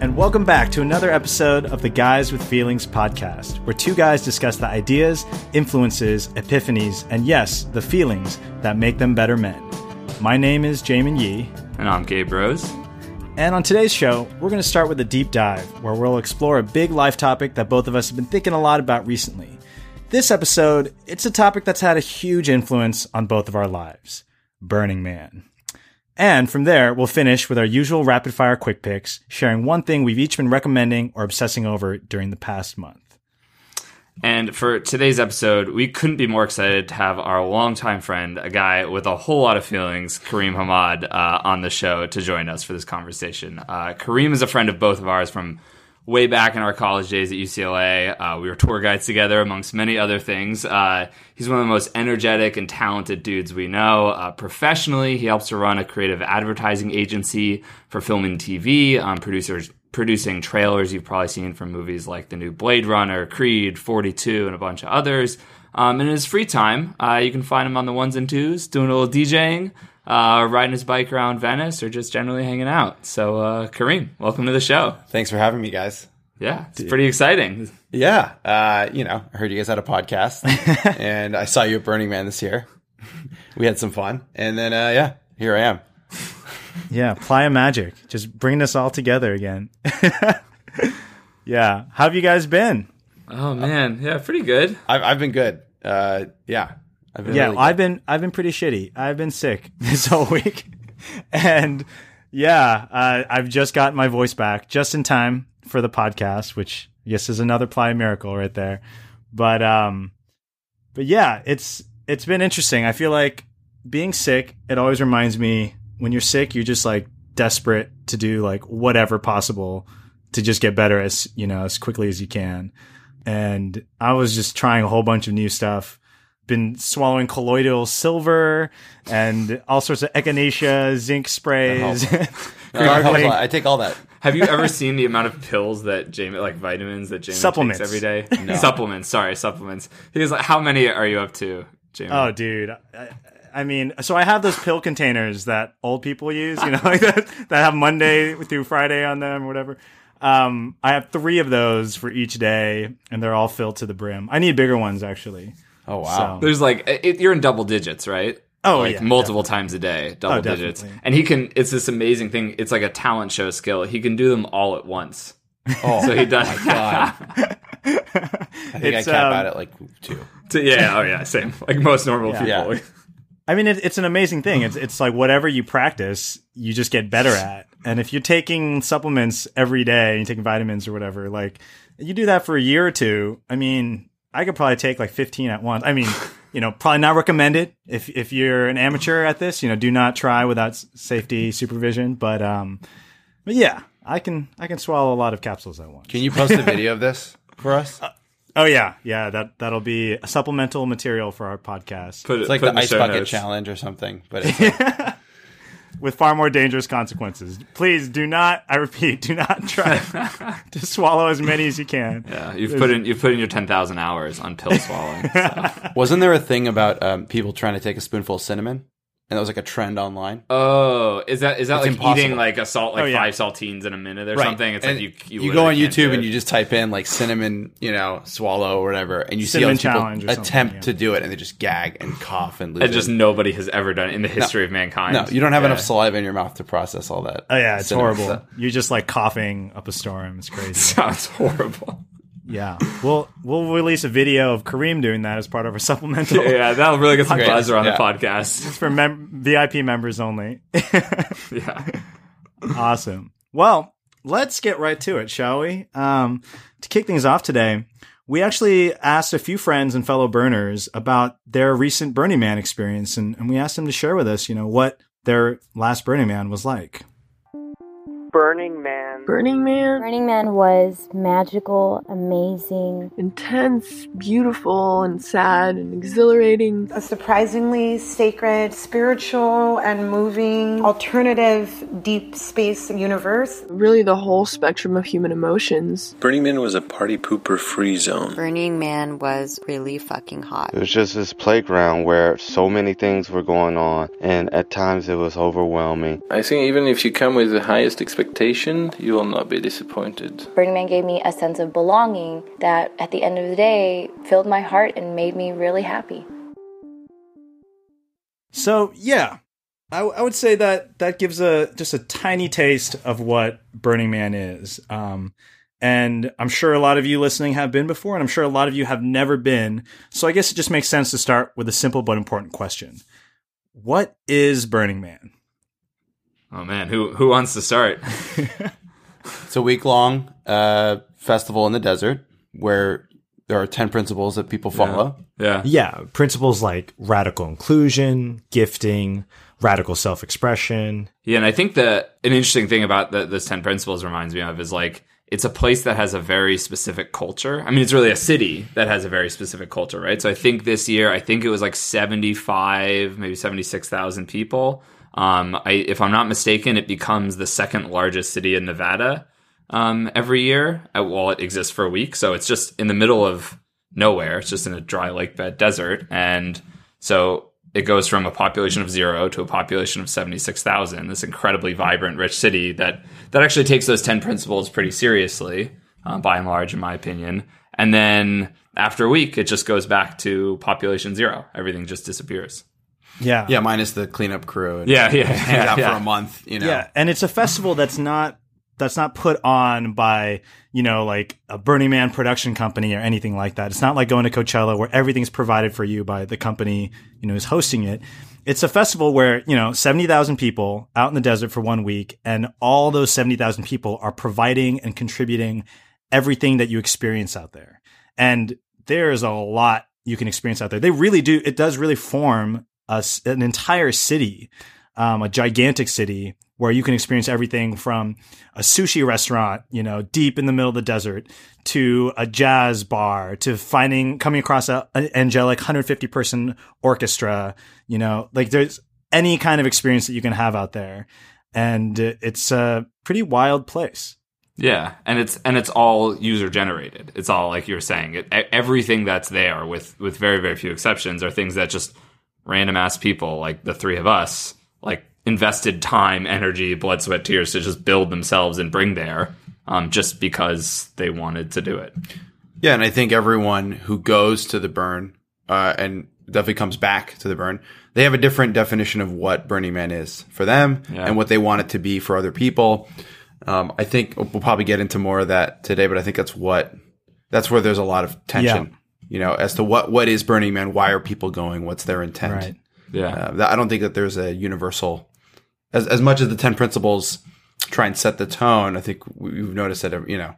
and welcome back to another episode of the Guys with Feelings podcast, where two guys discuss the ideas, influences, epiphanies, and yes, the feelings that make them better men. My name is Jamin Yee. And I'm Gabe Rose. And on today's show, we're going to start with a deep dive where we'll explore a big life topic that both of us have been thinking a lot about recently. This episode, it's a topic that's had a huge influence on both of our lives Burning Man. And from there, we'll finish with our usual rapid fire quick picks, sharing one thing we've each been recommending or obsessing over during the past month. And for today's episode, we couldn't be more excited to have our longtime friend, a guy with a whole lot of feelings, Kareem Hamad, uh, on the show to join us for this conversation. Uh, Kareem is a friend of both of ours from way back in our college days at UCLA. Uh, we were tour guides together, amongst many other things. Uh, he's one of the most energetic and talented dudes we know. Uh, professionally, he helps to run a creative advertising agency for film and TV, um, producers producing trailers you've probably seen from movies like the new Blade Runner, Creed, 42, and a bunch of others. Um, in his free time, uh, you can find him on the ones and twos, doing a little DJing, uh, riding his bike around Venice, or just generally hanging out. So, uh, Kareem, welcome to the show. Thanks for having me, guys. Yeah, it's pretty exciting. Yeah, uh, you know, I heard you guys had a podcast, and I saw you at Burning Man this year. we had some fun, and then uh, yeah, here I am. Yeah, Playa Magic, just bringing us all together again. yeah, how have you guys been? Oh man, yeah, pretty good. I've, I've been good. Uh, yeah, I've been yeah, really I've been I've been pretty shitty. I've been sick this whole week, and yeah, uh, I've just gotten my voice back just in time for the podcast, which yes is another playa miracle right there. But um, but yeah, it's it's been interesting. I feel like being sick. It always reminds me when you're sick, you're just like desperate to do like whatever possible to just get better as you know as quickly as you can. And I was just trying a whole bunch of new stuff. Been swallowing colloidal silver and all sorts of echinacea, zinc sprays. I take all that. Have you ever seen the amount of pills that Jamie, like vitamins that Jamie supplements takes every day? No. supplements. Sorry, supplements. He's like, how many are you up to, Jamie? Oh, dude. I, I mean, so I have those pill containers that old people use, you know, like that, that have Monday through Friday on them or whatever. Um, I have three of those for each day, and they're all filled to the brim. I need bigger ones, actually. Oh wow! So. There's like it, you're in double digits, right? Oh like yeah, multiple definitely. times a day, double Oh, digits, definitely. and he can. It's this amazing thing. It's like a talent show skill. He can do them all at once. Oh, So he does. God. I think It's, I cap um, out at like two. To- yeah. Oh yeah. Same. Like most normal Yeah. people. Yeah. I mean, it, it's an amazing thing. It's it's like whatever you practice, you just get better at. And if you're taking supplements every day, you're taking vitamins or whatever, like you do that for a year or two. I mean, I could probably take like 15 at once. I mean, you know, probably not recommended if if you're an amateur at this. You know, do not try without safety supervision. But um, but yeah, I can I can swallow a lot of capsules at once. Can you post a video of this for us? Oh yeah, yeah. That that'll be a supplemental material for our podcast Put it It's like put the in ice bucket notes. challenge or something, but it's like, with far more dangerous consequences. Please do not. I repeat, do not try to swallow as many as you can. Yeah, you've put in you've put in your ten thousand hours on pill swallowing. so. wasn't there a thing about um, people trying to take a spoonful of cinnamon, and that was like a trend online? Oh, is that is that It's like impossible. eating like a salt like Oh, yeah. five saltines in a minute or Right. something? It's And like you you, you go on literally can't do YouTube and you just type in like cinnamon, you know, swallow or whatever, and you Cinnamon see all these challenge or people attempt yeah. to do it, and they just gag and cough and lose. and just nobody has ever done it in the history of mankind. no, you don't have Yeah. enough saliva in your mouth to process all that. Oh yeah, it's cinnamon. horrible. So- You're just like coughing up a storm. It's crazy. Sounds horrible. Yeah, we'll we'll release a video of Kareem doing that as part of our supplemental. Yeah, that'll really get some buzz around Yeah. the podcast. It's for mem- VIP members only. Yeah. awesome. Well, let's get right to it, shall we? Um, to kick things off today, we actually asked a few friends and fellow burners about their recent Burning Man experience, and, and we asked them to share with us, you know, what their last Burning Man was like. Burning Man. Burning Man, Burning Man was magical, amazing. intense, beautiful, and sad and exhilarating. a surprisingly sacred, spiritual, and moving alternative deep space universe. Really, the whole spectrum of human emotions. Burning Man was a party pooper free zone. Burning Man was really fucking hot. It was just this playground where so many things were going on, and at times it was overwhelming. I think even if you come with the highest expectations, expectation, you will not be disappointed. Burning Man gave me a sense of belonging that at the end of the day filled my heart and made me really happy. So yeah, I, I would say that that gives a just a tiny taste of what Burning Man is. Um, and I'm sure a lot of you listening have been before, and I'm sure a lot of you have never been. So I guess it just makes sense to start with a simple but important question: What is Burning Man? Oh man, who who wants to start? it's a week long uh, festival in the desert where there are 10 principles that people follow. Yeah. Yeah. Principles like radical inclusion, gifting, radical self expression. Yeah. And I think that an interesting thing about the, those 10 principles reminds me of is like, it's a place that has a very specific culture. I mean, it's really a city that has a very specific culture, right? So I think this year, I think it was like 75, maybe 76,000 people. Um, I, if I'm not mistaken, it becomes the second largest city in Nevada um, every year. Uh, well, it exists for a week, so it's just in the middle of nowhere. It's just in a dry lake bed desert, and so it goes from a population of zero to a population of seventy six thousand. This incredibly vibrant, rich city that that actually takes those ten principles pretty seriously, uh, by and large, in my opinion. And then after a week, it just goes back to population zero. Everything just disappears. Yeah, yeah, minus the cleanup crew. yeah, yeah, hang yeah, out yeah. for a month. You know, Yeah, and it's a festival that's not that's not put on by you know like a Burning Man production company or anything like that. It's not like going to Coachella where everything's provided for you by the company you know who's hosting it. It's a festival where you know seventy thousand people out in the desert for one week, and all those seventy thousand people are providing and contributing everything that you experience out there. And there is a lot you can experience out there. They really do. It does really form a, an entire city, um, a gigantic city where you can experience everything from a sushi restaurant, you know, deep in the middle of the desert to a jazz bar to finding, coming across a, an angelic 150 person orchestra, you know, like there's any kind of experience that you can have out there. And it's a pretty wild place. Yeah, and it's and it's all user generated. It's all like you're saying. It, everything that's there, with with very very few exceptions, are things that just random ass people like the three of us like invested time, energy, blood, sweat, tears to just build themselves and bring there, um, just because they wanted to do it. Yeah, and I think everyone who goes to the burn uh, and definitely comes back to the burn, they have a different definition of what Burning Man is for them Yeah. and what they want it to be for other people. Um, I think we'll probably get into more of that today, but I think that's what that's where there's a lot of tension, you know, as to what what is Burning Man, why are people going, what's their intent. Right. Yeah. Uh, that, I don't think that there's a universal, as as much as the ten principles try and set the tone. I think we- we've noticed that you know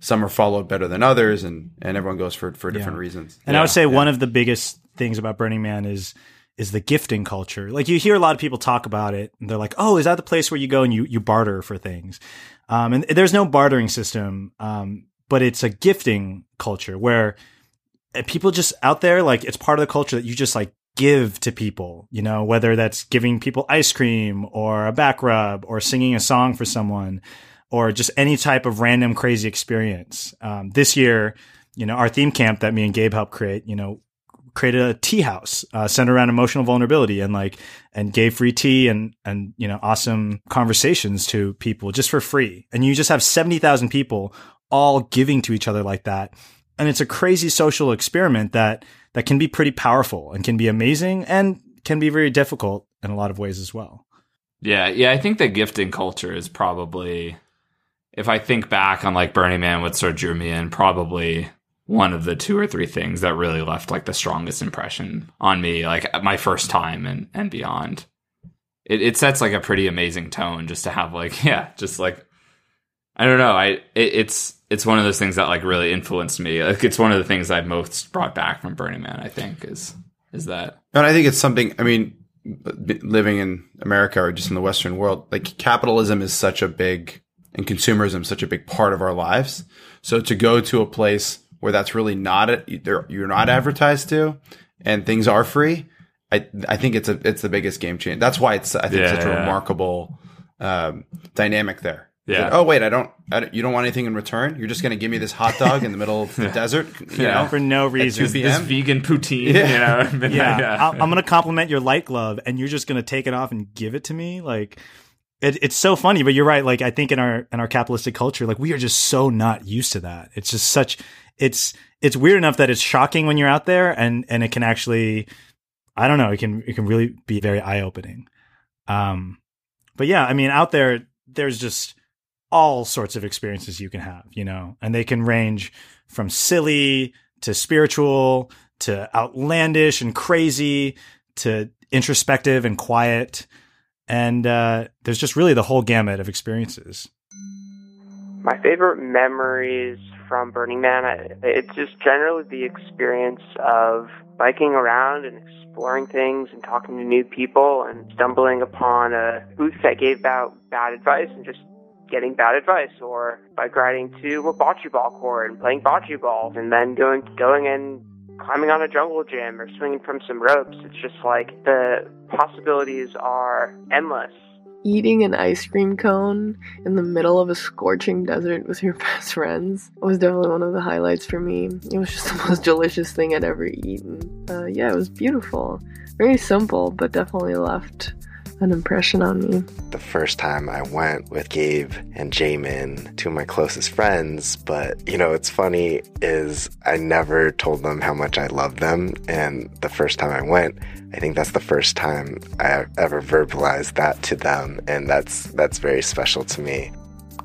some are followed better than others, and and everyone goes for for different Yeah. reasons. And I would say one of the biggest things about Burning Man is is the gifting culture. Like you hear a lot of people talk about it, and they're like, "Oh, is that the place where you go and you you barter for things?" Um, and there's no bartering system, um, but it's a gifting culture where uh, people just out there like it's part of the culture that you just like give to people. You know, whether that's giving people ice cream or a back rub or singing a song for someone or just any type of random crazy experience. Um, this year, you know, our theme camp that me and Gabe helped create, you know, created a tea house uh, centered around emotional vulnerability and like and gave free tea and and you know awesome conversations to people just for free. And you just have seventy thousand people all giving to each other like that, and it's a crazy social experiment that that can be pretty powerful and can be amazing and can be very difficult in a lot of ways as well. Yeah, yeah, I think the gifting culture is probably if I think back on like Burning Man what sort of drew me in, probably one of the two or three things that really left like the strongest impression on me, like my first time and and beyond. It it sets like a pretty amazing tone just to have like yeah, just like I don't know, I it, it's it's one of those things that like really influenced me. Like it's one of the things I've most brought back from Burning Man. I think is is that And I think it's something. I mean, living in America or just in the Western world, like capitalism is such a big and consumerism such a big part of our lives. So to go to a place where that's really not it, you're not advertised to, and things are free. I I think it's a it's the biggest game change. That's why it's I think Yeah, such a remarkable um, dynamic there. Yeah. That, oh wait, I don't, I don't. You don't want anything in return. You're just going to give me this hot dog in the middle of the desert, you Yeah. know, For no at reason. 2 this vegan poutine, Yeah. you know. midnight, yeah, I- I'm going to compliment your light glove, and you're just going to take it off and give it to me. Like, it, it's so funny, but you're right. Like I think in our in our capitalistic culture, like we are just so not used to that. It's just such it's it's weird enough that it's shocking when you're out there, and and it can actually, I don't know, it can it can really be very eye opening. Um, but yeah, I mean, out there, there's just all sorts of experiences you can have, you know, and they can range from silly to spiritual to outlandish and crazy to introspective and quiet. And uh, there's just really the whole gamut of experiences. My favorite memories from Burning Man, it's just generally the experience of biking around and exploring things and talking to new people and stumbling upon a booth that gave out bad advice and just getting bad advice or by riding to a bocce ball court and playing bocce balls and then going going and climbing on a jungle gym or swinging from some ropes. It's just like the possibilities are endless. Eating an ice cream cone in the middle of a scorching desert with your best friends was definitely one of the highlights for me. It was just the most delicious thing I'd ever eaten. Uh, yeah, it was beautiful. Very simple, but definitely left an impression on me. The first time I went with Gabe and Jamin, two of my closest friends, but you know, it's funny is I never told them how much I love them. And the first time I went, I think that's the first time I ever verbalized that to them. And that's, that's very special to me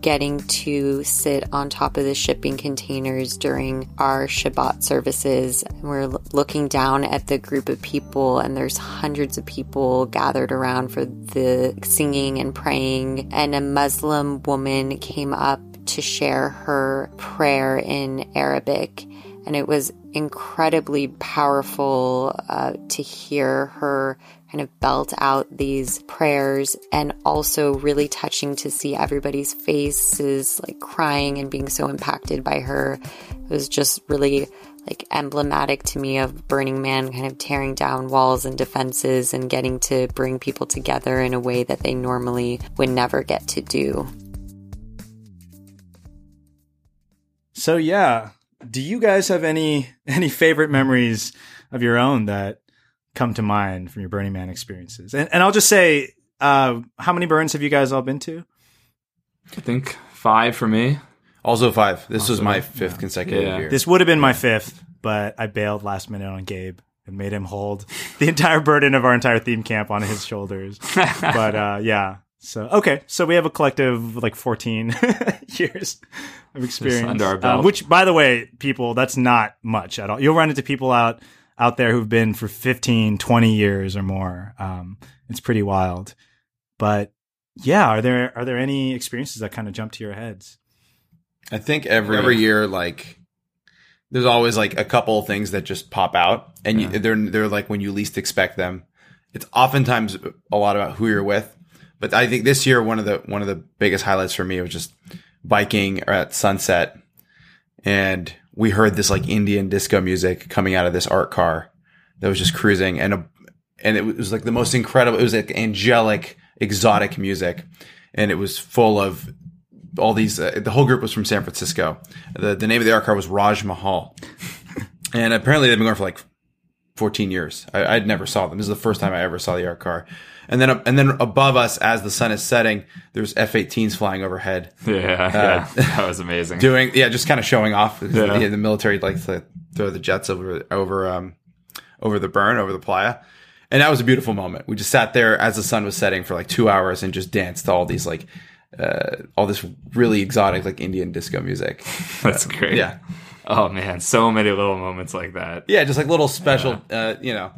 getting to sit on top of the shipping containers during our Shabbat services. We're looking down at the group of people, and there's hundreds of people gathered around for the singing and praying. And a Muslim woman came up to share her prayer in Arabic. And it was incredibly powerful uh, to hear her kind of belt out these prayers and also really touching to see everybody's faces like crying and being so impacted by her. It was just really like emblematic to me of Burning Man kind of tearing down walls and defenses and getting to bring people together in a way that they normally would never get to do. So yeah, do you guys have any any favorite memories of your own that come to mind from your Burning Man experiences? And, and I'll just say, uh, how many burns have you guys all been to? I think five for me. Also five. This also, was my fifth yeah. consecutive yeah. year. This would have been my fifth, but I bailed last minute on Gabe and made him hold the entire burden of our entire theme camp on his shoulders. but uh, yeah, so okay, so we have a collective like 14 years of experience under our belt. Um, which, by the way, people, that's not much at all. You'll run into people out out there who've been for 15, 20 years or more. Um, it's pretty wild. But yeah, are there are there any experiences that kind of jump to your heads? I think every every year, like there's always like a couple of things that just pop out, and yeah. you, they're they're like when you least expect them. It's oftentimes a lot about who you're with, but I think this year one of the one of the biggest highlights for me was just biking at sunset, and we heard this like Indian disco music coming out of this art car that was just cruising and a, and it was like the most incredible. It was like angelic, exotic music, and it was full of all these. Uh, the whole group was from San Francisco. The the name of the art car was Raj Mahal, and apparently they've been going for like 14 years. I, would never saw them. This is the first time I ever saw the art car. And then, and then above us, as the sun is setting, there's F-18s flying overhead. Yeah, uh, yeah, that was amazing. Doing, yeah, just kind of showing off. Yeah. The, the military likes to throw the jets over, over, um, over the burn, over the playa. And that was a beautiful moment. We just sat there as the sun was setting for like two hours and just danced to all these like, uh, all this really exotic like Indian disco music. That's great. Yeah. Oh man, so many little moments like that. Yeah, just like little special, yeah. uh, you know.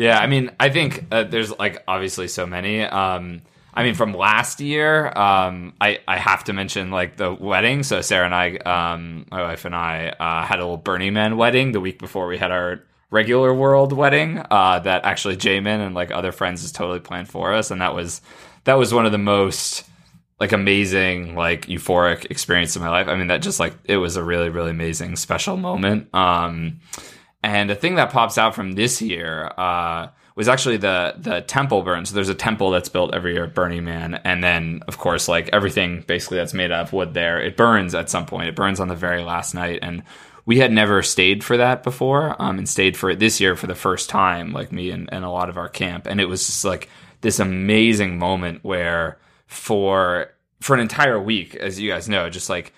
Yeah, I mean, I think uh, there's like obviously so many. Um, I mean, from last year, um, I I have to mention like the wedding. So Sarah and I, um, my wife and I, uh, had a little Burning Man wedding the week before we had our regular world wedding. Uh, that actually Jamin and like other friends has totally planned for us, and that was that was one of the most like amazing, like euphoric experience in my life. I mean, that just like it was a really, really amazing, special moment. Um, and the thing that pops out from this year uh, was actually the the temple burn. So there's a temple that's built every year at Burning Man, and then of course, like everything basically that's made out of wood there, it burns at some point. It burns on the very last night, and we had never stayed for that before, um, and stayed for it this year for the first time, like me and, and a lot of our camp, and it was just like this amazing moment where for for an entire week, as you guys know, just like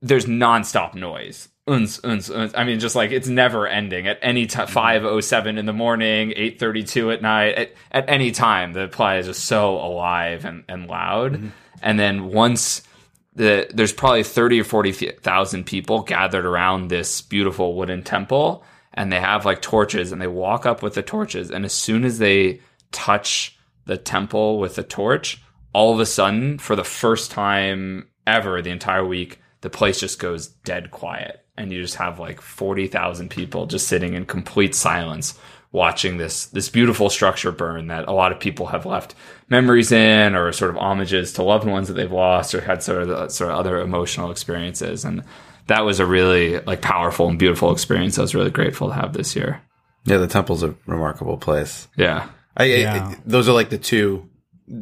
there's nonstop noise. Uns, uns, uns. I mean, just like it's never ending at any time. Mm-hmm. Oh seven in the morning, eight thirty two at night. At, at any time, the playa is just so alive and, and loud. Mm-hmm. And then once the there's probably thirty or forty thousand people gathered around this beautiful wooden temple, and they have like torches, and they walk up with the torches, and as soon as they touch the temple with the torch, all of a sudden, for the first time ever, the entire week, the place just goes dead quiet. And you just have like 40,000 people just sitting in complete silence watching this this beautiful structure burn that a lot of people have left memories in or sort of homages to loved ones that they've lost or had sort of the, sort of other emotional experiences and that was a really like powerful and beautiful experience I was really grateful to have this year. Yeah, the temple's a remarkable place. Yeah. I, Yeah. I- those are like the two.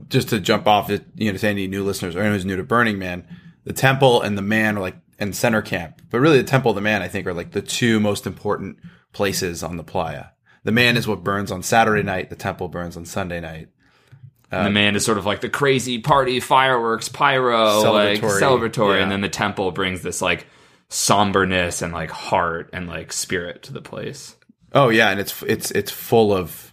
Just to jump off, it, you know, to any new listeners or anyone who's new to Burning Man, the temple and the man are like and center camp, but really the temple and the man I think are like the two most important places on the playa. The man is what burns on Saturday night. The temple burns on Sunday night. And the man is sort of like the crazy party fireworks pyro like Celebratory, celebratory yeah. and then the temple brings this like somberness and like heart and like spirit to the place. Oh yeah, and it's it's it's full of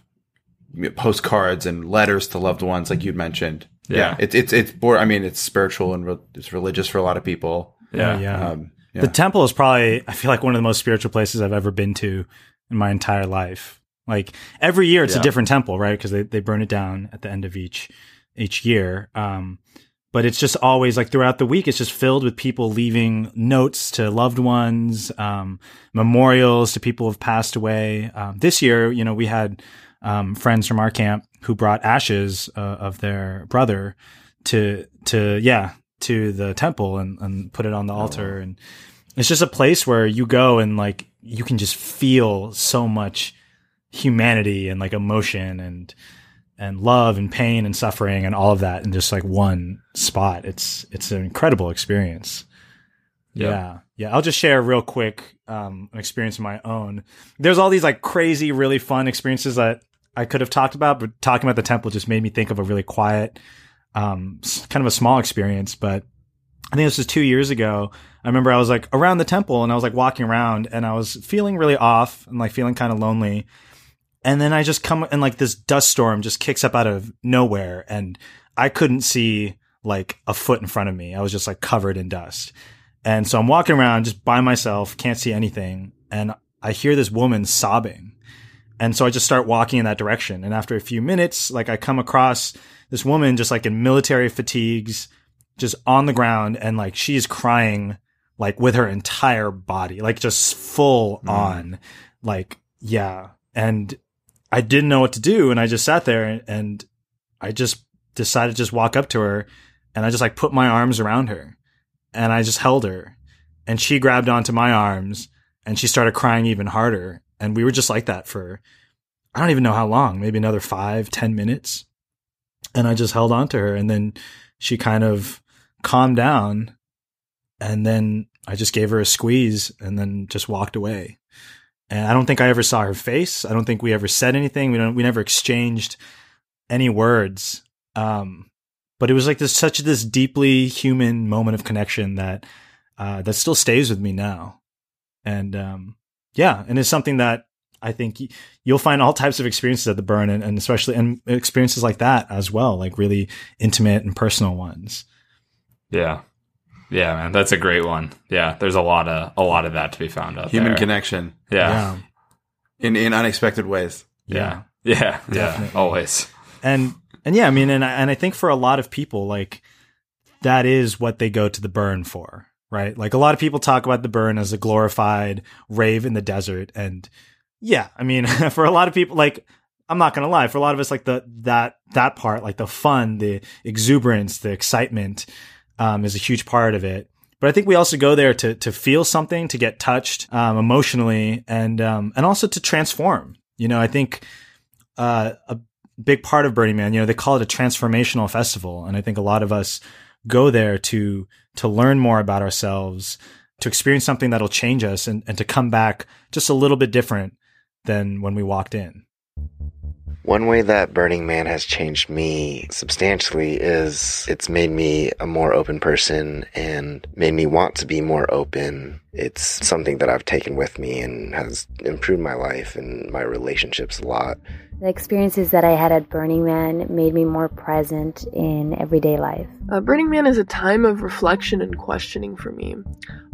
postcards and letters to loved ones, like you'd mentioned. Yeah. it's it's it's. I mean, it's spiritual and re- it's religious for a lot of people. Yeah. yeah. Um, yeah. The temple is probably, I feel like, one of the most spiritual places I've ever been to in my entire life. Like every year, it's Yeah. a different temple, right? Because they, they burn it down at the end of each each year. Um, but it's just always like throughout the week, it's just filled with people leaving notes to loved ones, um, memorials to people who've passed away. Um, this year, you know, we had um, friends from our camp who brought ashes uh, of their brother to to yeah to the temple and, and put it on the altar. and it's just a place where you go and like you can just feel so much humanity and like emotion and and love and pain and suffering and all of that in just like one spot. It's it's an incredible experience. Yeah. yeah. Yeah. I'll just share real quick um an experience of my own. There's all these like crazy really fun experiences that i could have talked about but talking about the temple just made me think of a really quiet um kind of a small experience but I think this was two years ago. I remember I was like around the temple and I was like walking around and I was feeling really off and like feeling kind of lonely. And then I just come and like this dust storm just kicks up out of nowhere and I couldn't see like a foot in front of me. I was just like covered in dust. And so I'm walking around just by myself, can't see anything. And I hear this woman sobbing. And so I just start walking in that direction. And after a few minutes, like I come across this woman just like in military fatigues, just on the ground and like she's crying like with her entire body, like just full mm. on, like, yeah. And I didn't know what to do. And I just sat there and, and I just decided to just walk up to her and I just like put my arms around her and I just held her and she grabbed onto my arms and she started crying even harder. And we were just like that for, I don't even know how long, maybe another five, ten minutes. And I just held on to her and then she kind of calmed down and then I just gave her a squeeze and then just walked away. And I don't think I ever saw her face. I don't think we ever said anything. We don't we never exchanged any words. Um but it was like this such this deeply human moment of connection that uh that still stays with me now. And um yeah, and it's something that I think you'll find all types of experiences at the burn and, and especially and experiences like that as well, like really intimate and personal ones. Yeah. Yeah, man, that's a great one. Yeah, there's a lot of a lot of that to be found out Human there. connection. Yeah. In in unexpected ways. Yeah. Yeah. Yeah. Definitely. Always. and and yeah, I mean, and I, and I think for a lot of people, like that is what they go to the burn for, right? Like a lot of people talk about the burn as a glorified rave in the desert, and yeah, I mean, for a lot of people, like I'm not gonna lie, for a lot of us, like the that that part, like the fun, the exuberance, the excitement, um, is a huge part of it. But I think we also go there to to feel something, to get touched um, emotionally, and um, and also to transform. You know, I think uh, a big part of Burning Man. You know, they call it a transformational festival, and I think a lot of us go there to to learn more about ourselves, to experience something that'll change us, and and to come back just a little bit different than when we walked in. One way that Burning Man has changed me substantially is it's made me a more open person and made me want to be more open. It's something that I've taken with me and has improved my life and my relationships a lot. The experiences that I had at Burning Man made me more present in everyday life. Uh, Burning Man is a time of reflection and questioning for me.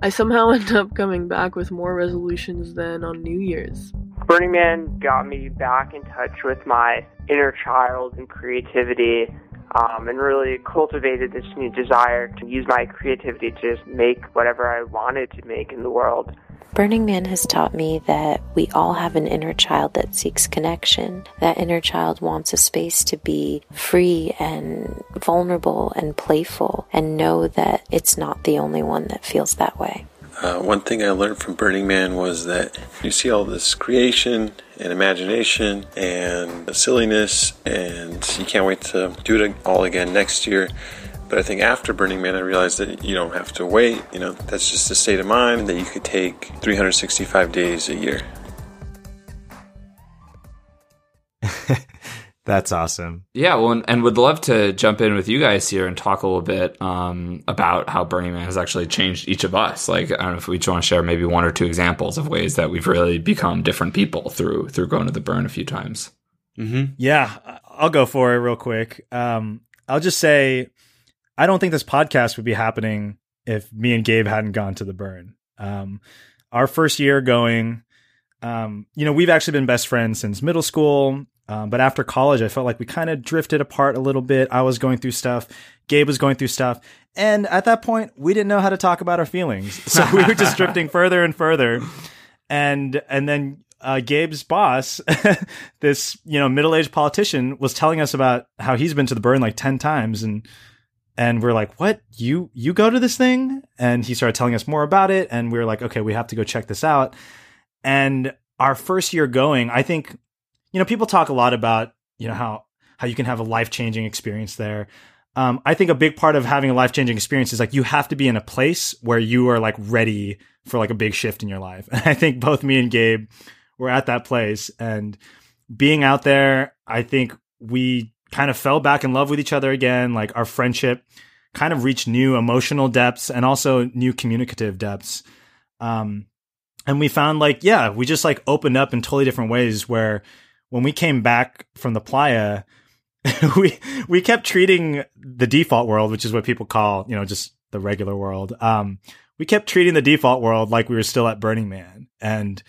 I somehow end up coming back with more resolutions than on New Year's. Burning Man got me back in touch with my inner child and creativity um, and really cultivated this new desire to use my creativity to just make whatever I wanted to make in the world. Burning Man has taught me that we all have an inner child that seeks connection. That inner child wants a space to be free and vulnerable and playful and know that it's not the only one that feels that way. Uh, one thing I learned from Burning Man was that you see all this creation and imagination and silliness, and you can't wait to do it all again next year. But I think after Burning Man, I realized that you don't have to wait. You know, that's just a state of mind that you could take 365 days a year. That's awesome. Yeah, well, and would love to jump in with you guys here and talk a little bit um, about how Burning Man has actually changed each of us. Like, I don't know if we each want to share maybe one or two examples of ways that we've really become different people through through going to the burn a few times. Mm-hmm. Yeah, I'll go for it real quick. Um, I'll just say, I don't think this podcast would be happening if me and Gabe hadn't gone to the burn. Um, our first year going, um, you know, we've actually been best friends since middle school. Um, but after college, I felt like we kind of drifted apart a little bit. I was going through stuff. Gabe was going through stuff. And at that point, we didn't know how to talk about our feelings. So we were just drifting further and further. And, and then, uh, Gabe's boss, this, you know, middle-aged politician was telling us about how he's been to the burn like 10 times. And, and we're like, what? You, you go to this thing? And he started telling us more about it. And we were like, okay, we have to go check this out. And our first year going, I think you know, people talk a lot about, you know, how, how you can have a life changing experience there. Um, I think a big part of having a life changing experience is like you have to be in a place where you are like ready for like a big shift in your life. And I think both me and Gabe were at that place and being out there, I think we kind of fell back in love with each other again. Like our friendship kind of reached new emotional depths and also new communicative depths. Um, and we found like, yeah, we just like opened up in totally different ways where when we came back from the playa, we we kept treating the default world, which is what people call, you know, just the regular world. Um, we kept treating the default world like we were still at Burning Man, and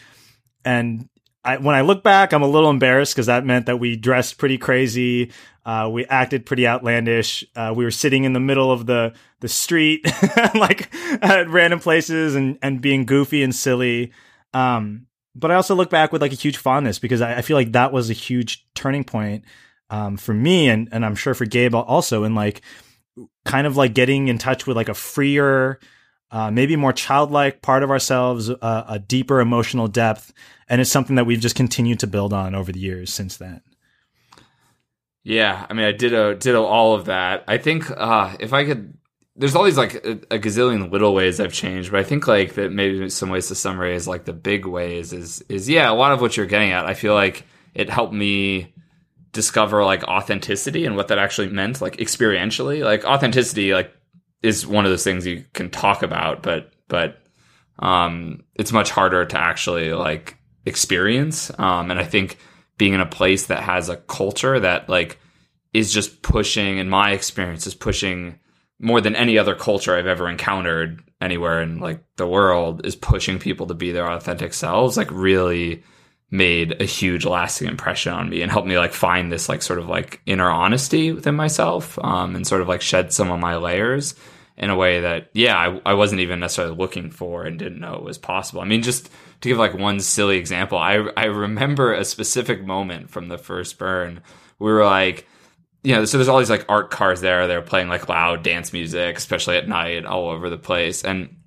and I, when I look back, I'm a little embarrassed because that meant that we dressed pretty crazy, uh, we acted pretty outlandish. Uh, we were sitting in the middle of the the street, like at random places, and and being goofy and silly. Um, but I also look back with like a huge fondness because I, I feel like that was a huge turning point um, for me and and I'm sure for Gabe also in like kind of like getting in touch with like a freer, uh, maybe more childlike part of ourselves, uh, a deeper emotional depth, and it's something that we've just continued to build on over the years since then. Yeah, I mean, I did a, did all of that. I think uh, if I could there's all these like a, a, gazillion little ways I've changed, but I think like that maybe some ways to summarize like the big ways is is yeah, a lot of what you're getting at. I feel like it helped me discover like authenticity and what that actually meant, like experientially. Like authenticity, like is one of those things you can talk about, but but um, it's much harder to actually like experience. Um, and I think being in a place that has a culture that like is just pushing, in my experience, is pushing more than any other culture I've ever encountered anywhere in like the world is pushing people to be their authentic selves like really made a huge lasting impression on me and helped me like find this like sort of like inner honesty within myself um, and sort of like shed some of my layers in a way that yeah I, I wasn't even necessarily looking for and didn't know it was possible. I mean just to give like one silly example i i remember a specific moment from the first burn we were like you know, so there's all these like art cars there. They're playing like loud dance music, especially at night, all over the place. And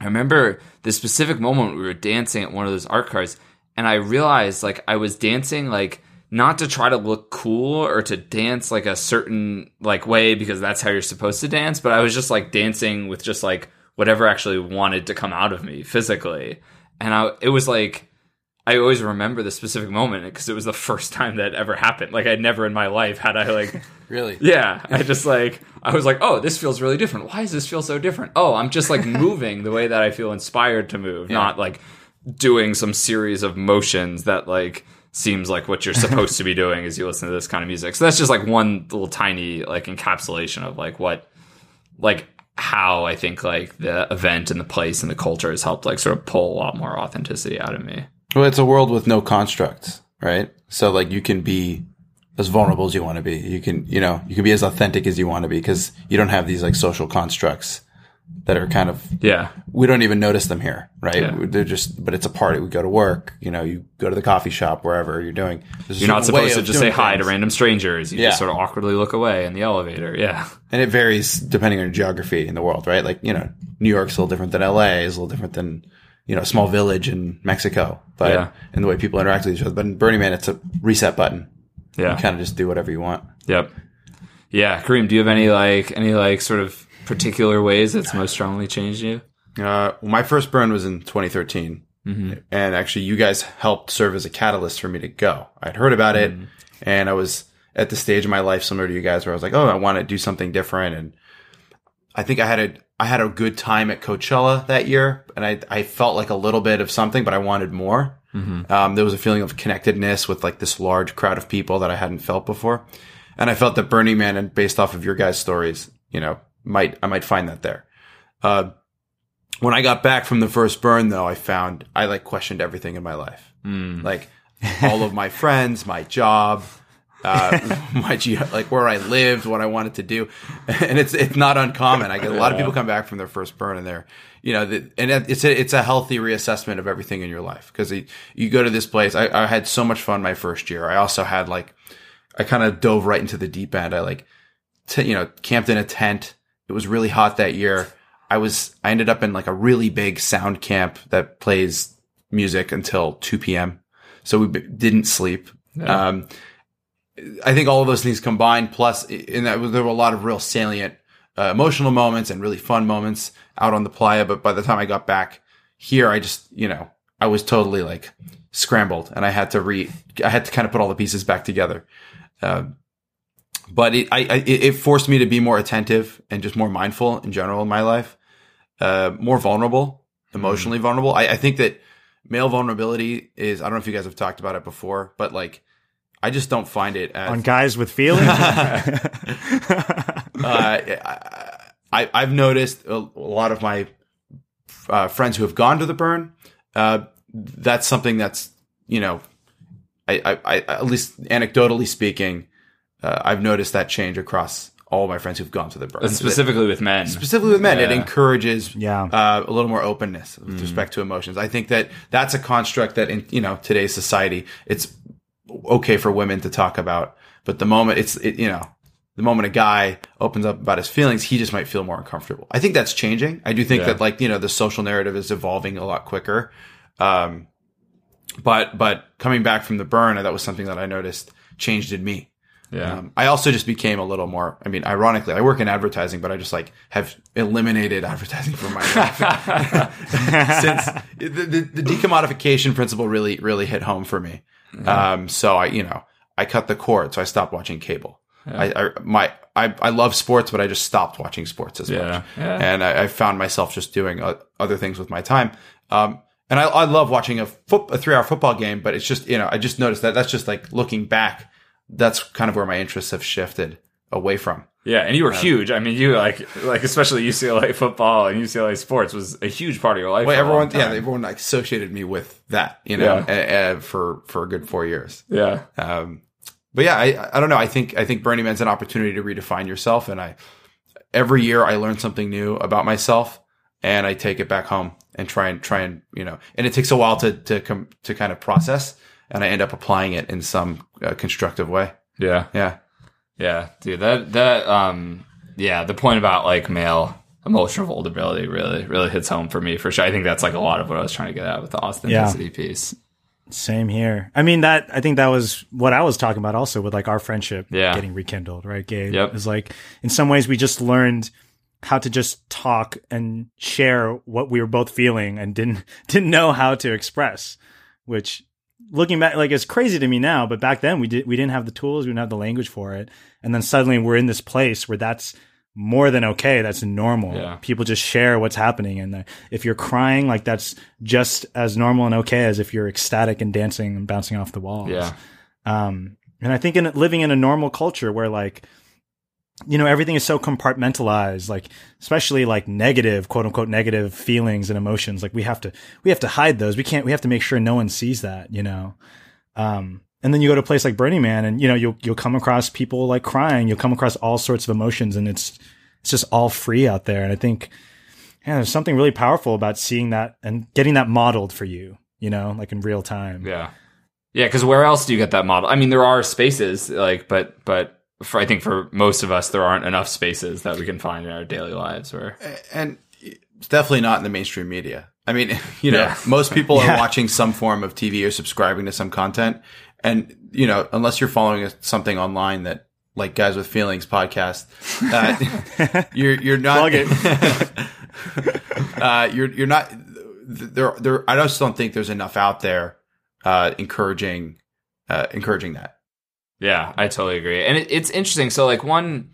I remember this specific moment we were dancing at one of those art cars, and I realized like I was dancing like not to try to look cool or to dance like a certain like way because that's how you're supposed to dance, but I was just like dancing with just like whatever actually wanted to come out of me physically. And I it was like I always remember the specific moment because it was the first time that ever happened. Like I'd never in my life had I like really yeah. I just like I was like, oh, this feels really different. Why does this feel so different? Oh, I'm just like moving the way that I feel inspired to move, Yeah. not like doing some series of motions that like seems like what you're supposed to be doing as you listen to this kind of music. So that's just like one little tiny like encapsulation of like what like how I think like the event and the place and the culture has helped like sort of pull a lot more authenticity out of me. Well, it's a world with no constructs, right? So like you can be as vulnerable as you want to be. You can, you know, you can be as authentic as you want to be because you don't have these like social constructs that are kind of yeah. We don't even notice them here, right? Yeah. They're just, but it's a party. We go to work, you know, you go to the coffee shop, wherever you're doing. There's You're not supposed to just say doing hi to random strangers. You Yeah. just sort of awkwardly look away in the elevator. Yeah. And it varies depending on geography in the world, right? Like, you know, New York's a little different than LA, is a little different than, you know, a small village in Mexico, but Yeah. in the way people interact with each other. But in Burning Man, it's a reset button. Yeah. You kind of just do whatever you want. Yep. Yeah, Kareem, do you have any like any like sort of particular ways that's most strongly changed you? Uh, well, my first burn was in 2013. Mhm. And actually, you guys helped serve as a catalyst for me to go. I'd heard about it and I was at the stage of my life similar to you guys where I was like, oh, I want to do something different. And I think I had a, I had a good time at Coachella that year and I, I felt like a little bit of something, but I wanted more. Mhm. Um, there was a feeling of connectedness with like this large crowd of people that I hadn't felt before. And I felt that Burning Man and based off of your guys' stories, you know, might, I might find that there. Uh, when I got back from the first burn though, I found I like questioned everything in my life. Mm. Like all of my friends, my job, uh, my ge- like where I lived, what I wanted to do. And it's, it's not uncommon. I get a lot of people come back from their first burn and they're, you know, the, and it's a, it's a healthy reassessment of everything in your life. Cause you, you go to this place. I, I had so much fun my first year. I also had like, I kind of dove right into the deep end. I like, t- you know, camped in a tent. It was really hot that year. I was, I ended up in like a really big sound camp that plays music until 2 p.m. So we b- didn't sleep. Yeah. Um, I think all of those things combined, plus, and that there were a lot of real salient uh, emotional moments and really fun moments out on the playa. But by the time I got back here, I just, you know, I was totally like scrambled and I had to re, I had to kind of put all the pieces back together. Um, but it, I, I, it forced me to be more attentive and just more mindful in general in my life, uh, more vulnerable, emotionally vulnerable. I, I think that male vulnerability is, I don't know if you guys have talked about it before, but like, I just don't find it as On guys with feelings? uh, I, I, I've noticed a, a lot of my uh, friends who have gone to the burn. Uh, that's something that's you know, I, I, I at least anecdotally speaking, uh, I've noticed that change across all my friends who've gone to the burn. Specifically with men. Specifically with men, it encourages Yeah. uh, a little more openness with Mm. respect to emotions. I think that that's a construct that in you know today's society, it's okay for women to talk about, but the moment it's it, you know the moment a guy opens up about his feelings, he just might feel more uncomfortable. I think that's changing. I do think Yeah. that like you know the social narrative is evolving a lot quicker. Um, but but coming back from the burn, that was something that I noticed changed in me. Yeah. Um, I also just became a little more. I mean, ironically, I work in advertising, but I just like have eliminated advertising from my life since the, the, the decommodification principle really really hit home for me. Um, so I you know I cut the cord, so I stopped watching cable. Yeah. I, I my I, I love sports, but I just stopped watching sports as Yeah. much, Yeah. and I, I found myself just doing uh, other things with my time. Um, and I, I love watching a foot, a three hour football game, but it's just you know I just noticed that that's just like looking back, that's kind of where my interests have shifted away from. Yeah, and you were Um, huge. I mean, you like like especially UCLA football and UCLA sports was a huge part of your life. Well, for a long everyone, yeah, everyone like associated me with that, you know, uh, uh, for for a good four years. Yeah. Um, but yeah, I I don't know. I think I think Burning Man's an opportunity to redefine yourself, and I every year I learn something new about myself, and I take it back home and try and try and you know, and it takes a while to to come to kind of process, and I end up applying it in some uh, constructive way. Yeah. Yeah. Yeah, dude, that that um yeah, the point about like male emotional vulnerability really really hits home for me for sure. I think that's like a lot of what I was trying to get at with the authenticity piece. Same here. I mean that I think that was what I was talking about also with like our friendship Yeah. getting rekindled, right, Gabe? Yep. It's like in some ways we just learned how to just talk and share what we were both feeling and didn't didn't know how to express, which looking back, like it's crazy to me now, but back then we did we didn't have the tools, we didn't have the language for it, and then suddenly we're in this place where that's more than okay. That's normal. Yeah. People just share what's happening, and uh, if you're crying, like that's just as normal and okay as if you're ecstatic and dancing and bouncing off the walls. Yeah. Um, and I think in living in a normal culture where like you know everything is so compartmentalized like especially like negative quote unquote negative feelings and emotions like we have to we have to hide those. We can't we have to make sure no one sees that you know? Um and then you go to a place like Burning Man and you know you'll you'll come across people like crying. You'll come across all sorts of emotions and it's it's just all free out there. And I think yeah there's something really powerful about seeing that and getting that modeled for you you know like in real time. Yeah. Yeah, because where else do you get that model? I mean, there are spaces, like, but but for I think for most of us, there aren't enough spaces that we can find in our daily lives. Where and it's definitely not in the mainstream media. I mean, you know, Yeah. most people Yeah. are watching some form of TV or subscribing to some content, and you know, unless you're following something online that, like Guys with Feelings podcast, uh, you're you're not. Plug it. uh, you're you're not there. There, I just don't think there's enough out there uh, encouraging uh, encouraging that. Yeah, I totally agree. And it, it's interesting. So, like, one,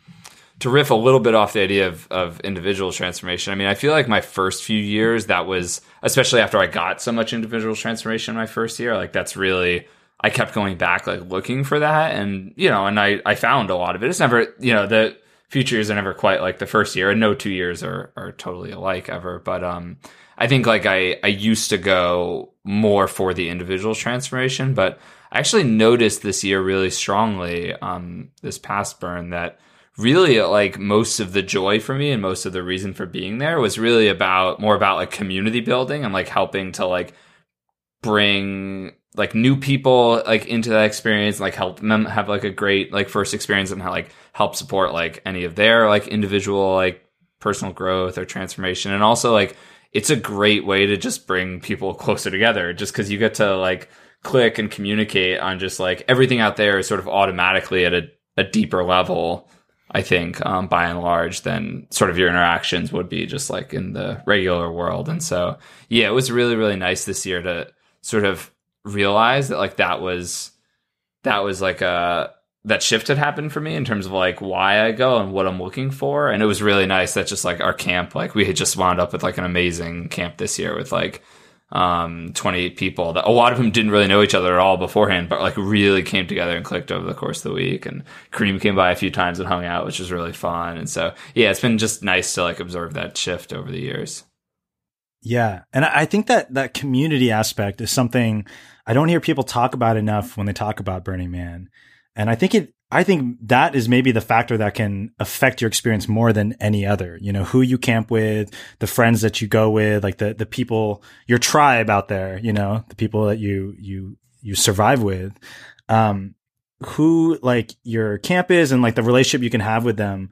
to riff a little bit off the idea of, of individual transformation, I mean, I feel like my first few years, that was, especially after I got so much individual transformation in my first year, like, that's really, I kept going back, like, looking for that. And, you know, and I, I found a lot of it. It's never, you know, the future years are never quite like the first year, and no two years are, are totally alike ever. But, um, I think like I, I used to go more for the individual transformation, but I actually noticed this year really strongly, um, this past burn that really like most of the joy for me and most of the reason for being there was really about more about like community building and like helping to like bring like new people like into that experience like help them have like a great like first experience and like help support like any of their like individual like personal growth or transformation. And also like it's a great way to just bring people closer together just because you get to like click and communicate on just like everything out there is sort of automatically at a, a deeper level i think um, by and large than sort of your interactions would be just like in the regular world and so yeah it was really really nice this year to sort of realize that like that was that was like a that shift had happened for me in terms of like why I go and what I'm looking for. And it was really nice that just like our camp, like we had just wound up with like an amazing camp this year with like um 28 people that a lot of them didn't really know each other at all beforehand, but like really came together and clicked over the course of the week. And Kareem came by a few times and hung out, which was really fun. And so yeah, it's been just nice to like observe that shift over the years. Yeah. And I think that that community aspect is something I don't hear people talk about enough when they talk about Burning Man. And I think it, I think that is maybe the factor that can affect your experience more than any other. You know, who you camp with, the friends that you go with, like the, the people, your tribe out there, you know, the people that you, you, you survive with. Um, who like your camp is and like the relationship you can have with them,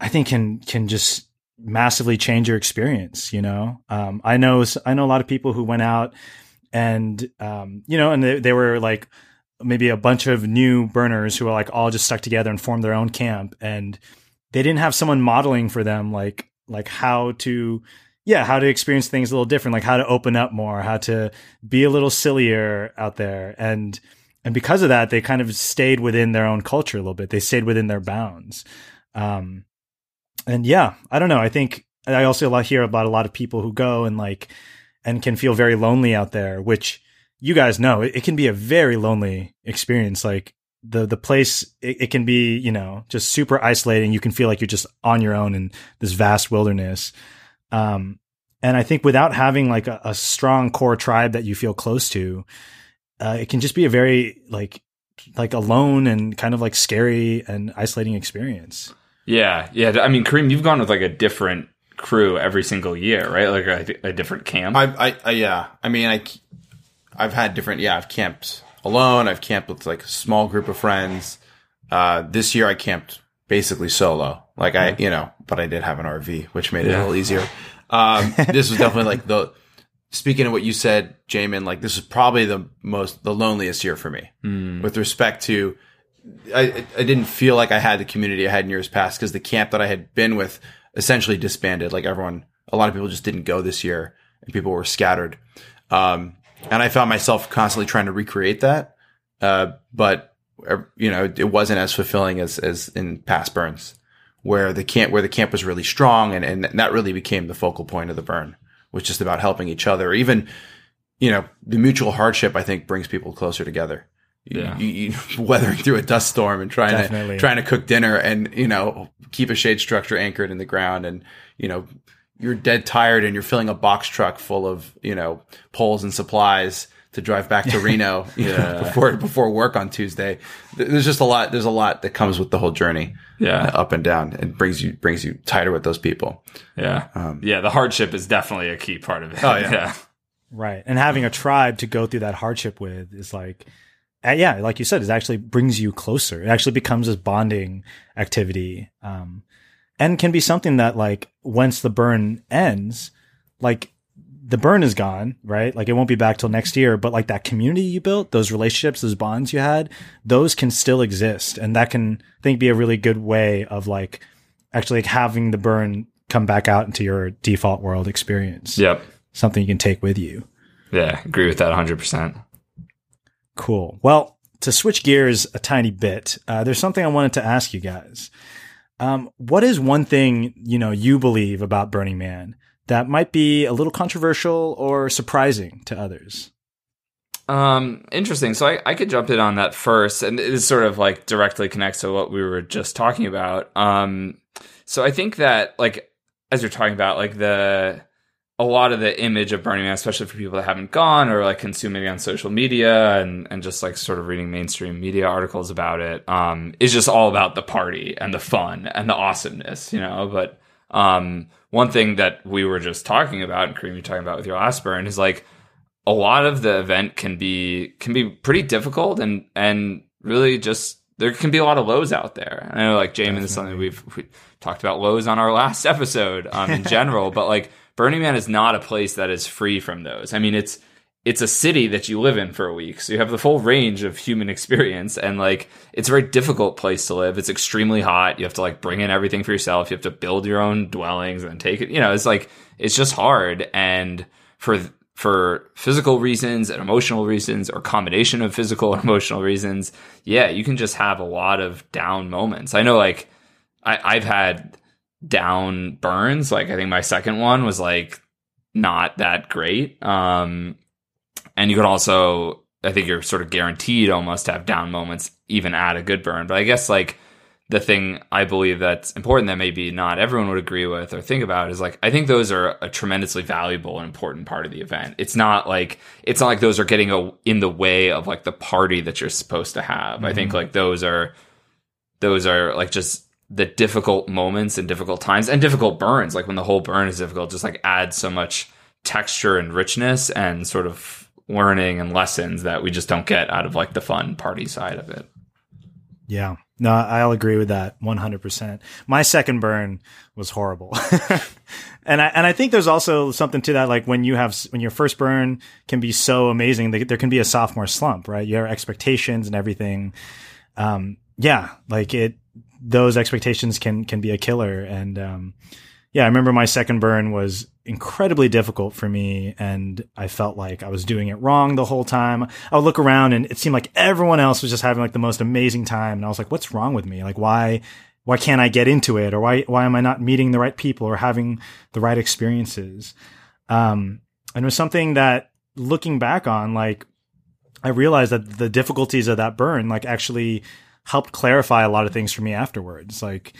I think can, can just massively change your experience. You know, um, I know, I know a lot of people who went out and, um, you know, and they, they were like, maybe a bunch of new burners who are like all just stuck together and formed their own camp and they didn't have someone modeling for them like like how to yeah how to experience things a little different like how to open up more how to be a little sillier out there and and because of that they kind of stayed within their own culture a little bit. They stayed within their bounds. Um and yeah i don't know. I think i also hear about a lot of people who go and like and can feel very lonely out there which you guys know it, it can be a very lonely experience. Like the the place, it, it, can be you know just super isolating. You can feel like you're just on your own in this vast wilderness. Um, and I think without having like a, a strong core tribe that you feel close to, uh, it can just be a very like like alone and kind of like scary and isolating experience. Yeah, yeah. I mean, Kareem, you've gone with like a different crew every single year, right? Like a, a different camp. I, I, I, yeah. I mean, I, I've had different. Yeah, I've camped alone. I've camped with like a small group of friends. Uh, this year I camped basically solo. Like I, you know, but I did have an RV, which made it Yeah. a little easier. Um, this was definitely like the. Speaking of what you said, Jamin, like this is probably the most the loneliest year for me Mm. with respect to. I I didn't feel like I had the community I had in years past because the camp that I had been with essentially disbanded. Like everyone, a lot of people just didn't go this year, and people were scattered. Um, and I found myself constantly trying to recreate that. Uh, but uh, you know, it wasn't as fulfilling as as in past burns, where the camp where the camp was really strong, and and that really became the focal point of the burn, was just about helping each other. Even you know, the mutual hardship I think brings people closer together. You- Yeah. You, you, weathering through a dust storm and trying Definitely. to trying to cook dinner and you know keep a shade structure anchored in the ground and you know you're dead tired and you're filling a box truck full of you know poles and supplies to drive back to Reno you know, Yeah. before before work on Tuesday. There's just a lot. There's a lot that comes with the whole journey. Yeah. uh, up and down. It brings you brings you tighter with those people. Yeah. Um, yeah. The hardship is definitely a key part of it. Oh, yeah. yeah. Right. And having a tribe to go through that hardship with is like, uh, yeah, like you said, it actually brings you closer. It actually becomes this bonding activity. Um, and can be something that like once the burn ends, like the burn is gone, right? Like it won't be back till next year, but like that community you built, those relationships, those bonds you had, those can still exist. And that can, I think, be a really good way of like actually like having the burn come back out into your default world experience. Yep. Something you can take with you. Yeah. Agree with that 100%. Cool. Well, to switch gears a tiny bit, uh, there's something I wanted to ask you guys. Um, what is one thing you know you believe about Burning Man that might be a little controversial or surprising to others? Um, interesting. So I, I could jump in on that first, and it sort of like directly connects to what we were just talking about. Um, so I think that like as you're talking about like the a lot of the image of Burning Man, especially for people that haven't gone or like consuming it on social media and and just like sort of reading mainstream media articles about it, um, is just all about the party and the fun and the awesomeness, you know. But um, one thing that we were just talking about, and Kareem, you're talking about with your last burn, is like a lot of the event can be can be pretty difficult and and really just there can be a lot of lows out there. And I know like Jamin is something we've we talked about lows on our last episode um, in general, but like Burning Man is not a place that is free from those. I mean, it's it's a city that you live in for a week, so you have the full range of human experience, and like it's a very difficult place to live. It's extremely hot. You have to like bring in everything for yourself. You have to build your own dwellings and take it. You know, it's like it's just hard, and for for physical reasons and emotional reasons or combination of physical and emotional reasons yeah you can just have a lot of down moments i know like I, i've had down burns like i think my second one was like not that great um and you could also i think you're sort of guaranteed almost to have down moments even at a good burn but i guess like the thing I believe that's important that maybe not everyone would agree with or think about is like I think those are a tremendously valuable and important part of the event. It's not like it's not like those are getting a, in the way of like the party that you're supposed to have. I think Mhm. like those are those are like just the difficult moments and difficult times and difficult burns. Like when the whole burn is difficult, just like adds so much texture and richness and sort of learning and lessons that we just don't get out of like the fun party side of it. Yeah. No, I'll agree with that 100%. My second burn was horrible. and I and I think there's also something to that like when you have when your first burn can be so amazing there can be a sophomore slump, right? Your expectations and everything um yeah, like it those expectations can can be a killer and um yeah, I remember my second burn was incredibly difficult for me and I felt like I was doing it wrong the whole time. I would look around and it seemed like everyone else was just having like the most amazing time and I was like what's wrong with me? Like why why can't I get into it or why why am I not meeting the right people or having the right experiences? Um and it was something that looking back on like I realized that the difficulties of that burn like actually helped clarify a lot of things for me afterwards. Like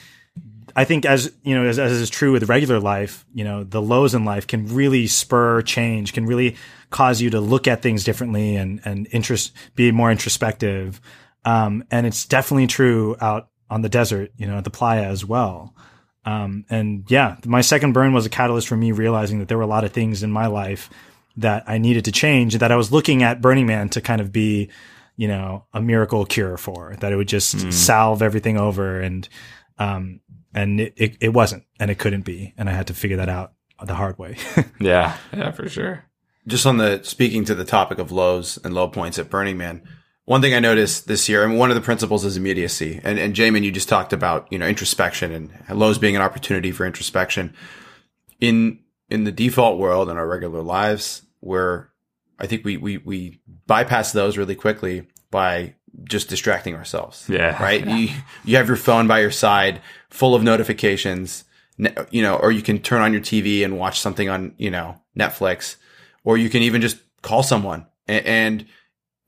I think as you know, as, as is true with regular life, you know, the lows in life can really spur change, can really cause you to look at things differently and and interest be more introspective. Um, and it's definitely true out on the desert, you know, at the playa as well. Um, and yeah, my second burn was a catalyst for me realizing that there were a lot of things in my life that I needed to change that I was looking at Burning Man to kind of be, you know, a miracle cure for that it would just Mm. salve everything over and, um, and it, it, it wasn't and it couldn't be. And I had to figure that out the hard way. Yeah, yeah, for sure. Just on the speaking to the topic of lows and low points at Burning Man, one thing I noticed this year, and one of the principles is immediacy. And, and Jamin, you just talked about, you know, introspection and lows being an opportunity for introspection. In, in the default world in our regular lives, we're, I think we we we bypass those really quickly by just distracting ourselves. Yeah. Right. You you have your phone by your side, full of notifications. You know, or you can turn on your TV and watch something on you know Netflix, or you can even just call someone. And, and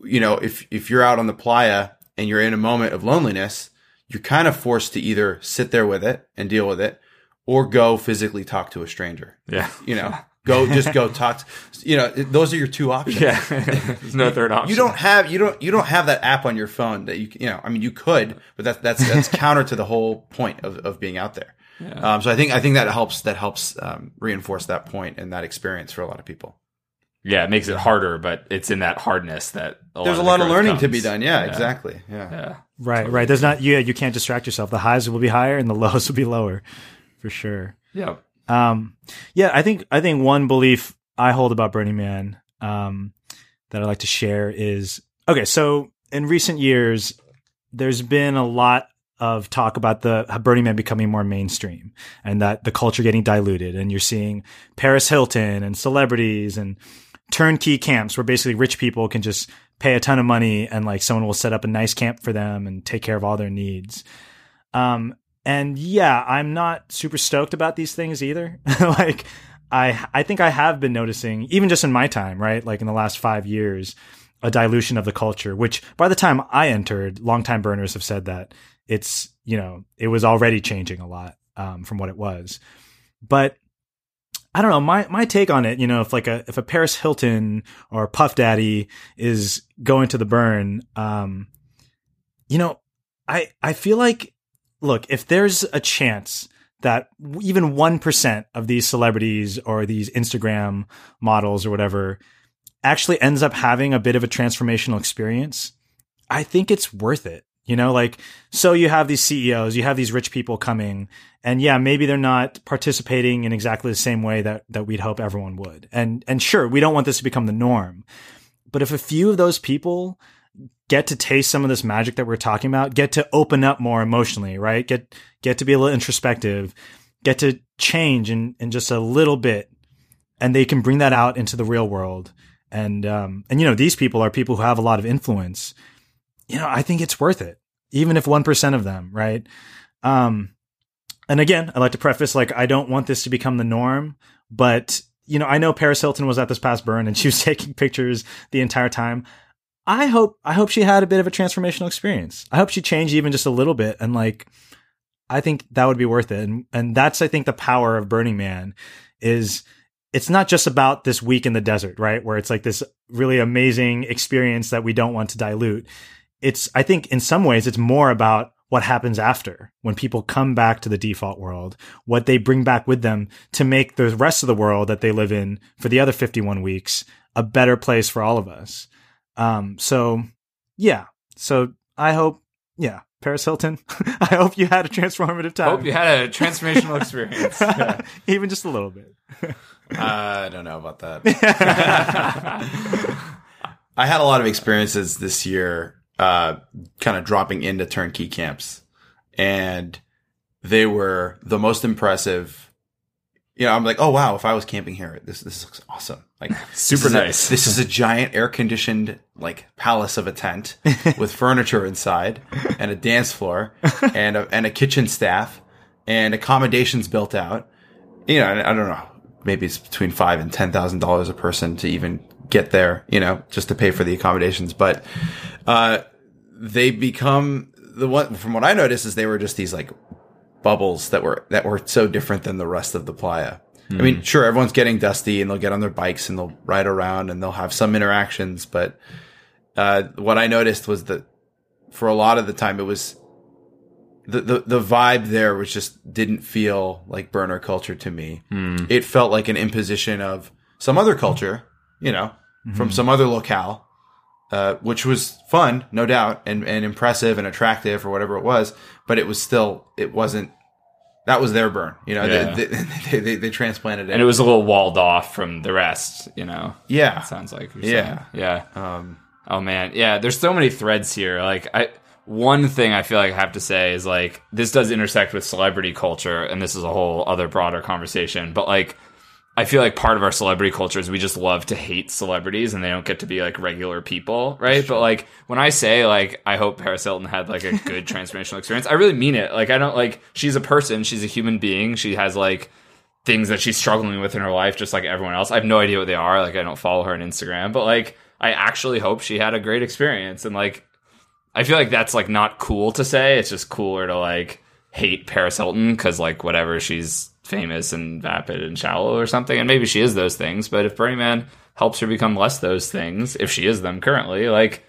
you know, if if you're out on the playa and you're in a moment of loneliness, you're kind of forced to either sit there with it and deal with it, or go physically talk to a stranger. Yeah. You know, go just go talk. To, you know, those are your two options. Yeah. There's no third option. You don't have you don't you don't have that app on your phone that you you know. I mean, you could, but that's that's that's counter to the whole point of of being out there. Yeah. Um, so I think I think that helps that helps um, reinforce that point and that experience for a lot of people. Yeah, it makes it harder, but it's in that hardness that a There's a lot of growth learning to be done. Yeah, exactly. Yeah. Yeah. Right, right. There's not yeah, you can't distract yourself. The highs will be higher and the lows will be lower, for sure. Yeah. Um, yeah, I think I think one belief I hold about Burning Man um, that I'd like to share is okay. So in recent years, there's been a lot of talk about the Burning Man becoming more mainstream and that the culture getting diluted, and you're seeing Paris Hilton and celebrities and turnkey camps where basically rich people can just pay a ton of money and like someone will set up a nice camp for them and take care of all their needs. Um, and yeah, I'm not super stoked about these things either. like, I I think I have been noticing, even just in my time, right, like in the last five years, a dilution of the culture. Which by the time I entered, longtime burners have said that it's you know it was already changing a lot um, from what it was. But I don't know my my take on it. You know, if like a if a Paris Hilton or Puff Daddy is going to the burn, um, you know, I I feel like look if there's a chance that even 1% of these celebrities or these Instagram models or whatever actually ends up having a bit of a transformational experience, I think it's worth it. You know, like, so you have these CEOs, you have these rich people coming, and yeah, maybe they're not participating in exactly the same way that, that we'd hope everyone would. And, and sure, we don't want this to become the norm. But if a few of those people get to taste some of this magic that we're talking about, get to open up more emotionally, right? Get get to be a little introspective, get to change in, in just a little bit, and they can bring that out into the real world. And um, and you know, these people are people who have a lot of influence. You know, I think it's worth it, even if one percent of them, right? Um, and again, I like to preface like I don't want this to become the norm, but you know, I know Paris Hilton was at this past burn and she was taking pictures the entire time. I hope I hope she had a bit of a transformational experience. I hope she changed even just a little bit and like I think that would be worth it. And and that's I think the power of Burning Man is it's not just about this week in the desert, right? Where it's like this really amazing experience that we don't want to dilute. It's I think in some ways it's more about what happens after when people come back to the default world, what they bring back with them to make the rest of the world that they live in for the other 51 weeks a better place for all of us. Um, so yeah, so I hope, yeah, Paris Hilton, I hope you had a transformative time. Hope you had a transformational experience. Yeah. Even just a little bit. I don't know about that. I had a lot of experiences this year, uh, kind of dropping into turnkey camps, and they were the most impressive. You know, I'm like, oh wow, if I was camping here, this this looks awesome. Like Super this is a- nice. this is a giant air conditioned like palace of a tent with furniture inside and a dance floor and a, and a kitchen staff and accommodations built out. You know, I don't know, maybe it's between five and ten thousand dollars a person to even get there. You know, just to pay for the accommodations, but uh, they become the one. From what I noticed, is they were just these like bubbles that were that were so different than the rest of the playa. I mean, sure, everyone's getting dusty and they'll get on their bikes and they'll ride around and they'll have some interactions, but uh, what I noticed was that for a lot of the time it was the, the the vibe there was just didn't feel like burner culture to me. Hmm. It felt like an imposition of some other culture, you know, from Mhm. some other locale, uh, which was fun, no doubt, and, and impressive and attractive or whatever it was. But it was still, it wasn't. That was their burn, you know. Yeah. They, they, they, they transplanted it, and it was a little walled off from the rest, you know. Yeah. It sounds like you're Yeah. saying. yeah. Um, oh man, yeah. There's so many threads here. Like I, one thing I feel like I have to say is like this does intersect with celebrity culture, and this is a whole other broader conversation. But like, I feel like part of our celebrity culture is we just love to hate celebrities and they don't get to be like regular people, right? But like when I say like I hope Paris Hilton had like a good transformational experience, I really mean it. Like I don't like she's a person, she's a human being, she has like things that she's struggling with in her life just like everyone else. I have no idea what they are. Like I don't follow her on Instagram, but like I actually hope she had a great experience and like I feel like that's like not cool to say. It's just cooler to like hate Paris Hilton cuz like whatever she's famous and vapid and shallow or something. And maybe she is those things, but if Burning Man helps her become less those things, if she is them currently, like,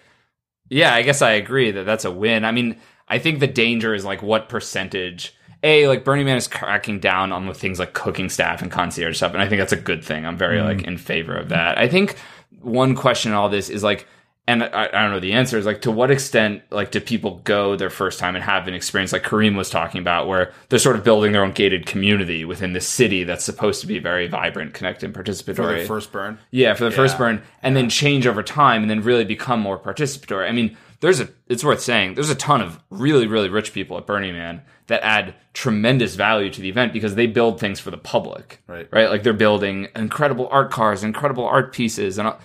yeah, I guess I agree that that's a win. I mean, I think the danger is like what percentage. A like Burning Man is cracking down on the things like cooking staff and concierge stuff, and I think that's a good thing. I'm very mm. like in favor of that. I think one question in all this is like and I, I, don't know the answer is like to what extent like do people go their first time and have an experience like Kareem was talking about where they're sort of building their own gated community within this city that's supposed to be very vibrant, connected, and participatory. For the first burn, yeah, for the yeah. first burn, and yeah. then change over time and then really become more participatory. I mean, there's a it's worth saying there's a ton of really really rich people at Burning Man that add tremendous value to the event because they build things for the public, right? Right, like they're building incredible art cars, incredible art pieces, and uh,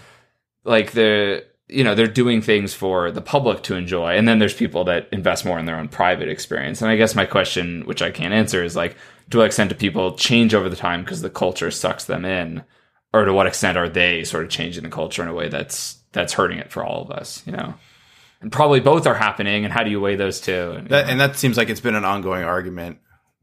like the you know they're doing things for the public to enjoy and then there's people that invest more in their own private experience. And i guess my question which i can't answer is like to what extent do people change over the time because the culture sucks them in? Or to what extent are they sort of changing the culture in a way that's that's hurting it for all of us you know? And probably both are happening and how do you weigh those two? And, that, and that seems like it's been an ongoing argument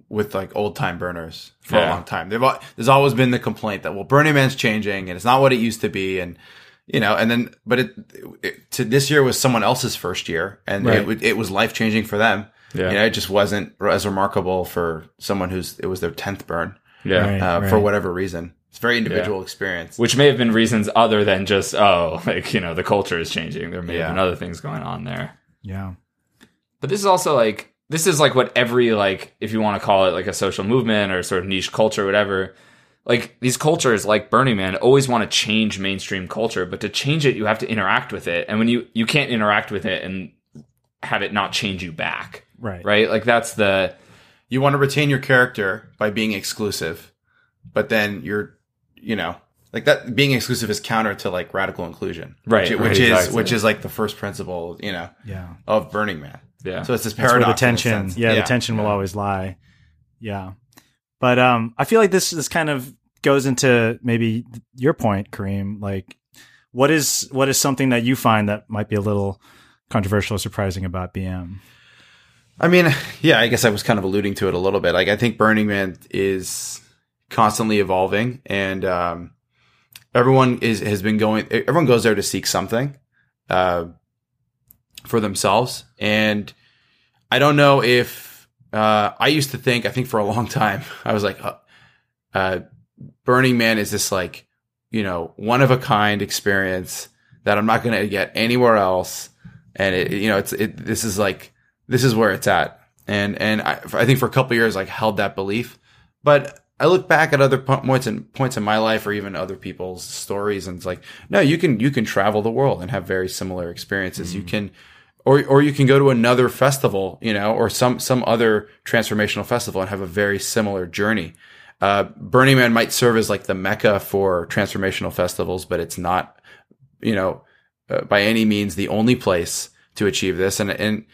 with like old time burners for yeah. a long time. There's always been the complaint that well burning man's changing and it's not what it used to be and you know, and then, but it, it to this year was someone else's first year and right. it, it was life changing for them. Yeah. You know, it just wasn't as remarkable for someone who's, it was their 10th burn. Yeah. Right, uh, right. For whatever reason. It's very individual yeah. experience. Which may have been reasons other than just, oh, like, you know, the culture is changing. There may yeah. have been other things going on there. Yeah. But this is also like, this is like what every, like, if you want to call it like a social movement or sort of niche culture, whatever, like these cultures like Burning Man always want to change mainstream culture, but to change it you have to interact with it. And when you you can't interact with it and have it not change you back. Right. Right? Like that's the you want to retain your character by being exclusive, but then you're you know, like that being exclusive is counter to like radical inclusion. Right. Which, right, which is which is like the first principle, you know, yeah. of Burning Man. Yeah. So it's this paradox. the tension. Yeah, yeah, the tension yeah. will always lie. Yeah. But um, I feel like this is kind of goes into maybe your point, Kareem. Like, what is what is something that you find that might be a little controversial or surprising about BM? I mean, yeah, I guess I was kind of alluding to it a little bit. Like, I think Burning Man is constantly evolving, and um, everyone is has been going. Everyone goes there to seek something uh, for themselves, and I don't know if uh, I used to think, I think for a long time, I was like, uh, uh, Burning Man is this like, you know, one of a kind experience that I'm not going to get anywhere else. And it, you know, it's, it, this is like, this is where it's at. And, and I, I think for a couple years, like held that belief, but I look back at other points and points in my life or even other people's stories and it's like, no, you can, you can travel the world and have very similar experiences. Mm-hmm. You can, or or you can go to another festival, you know, or some some other transformational festival and have a very similar journey. Uh, Burning Man might serve as like the mecca for transformational festivals, but it's not, you know, uh, by any means the only place to achieve this. And and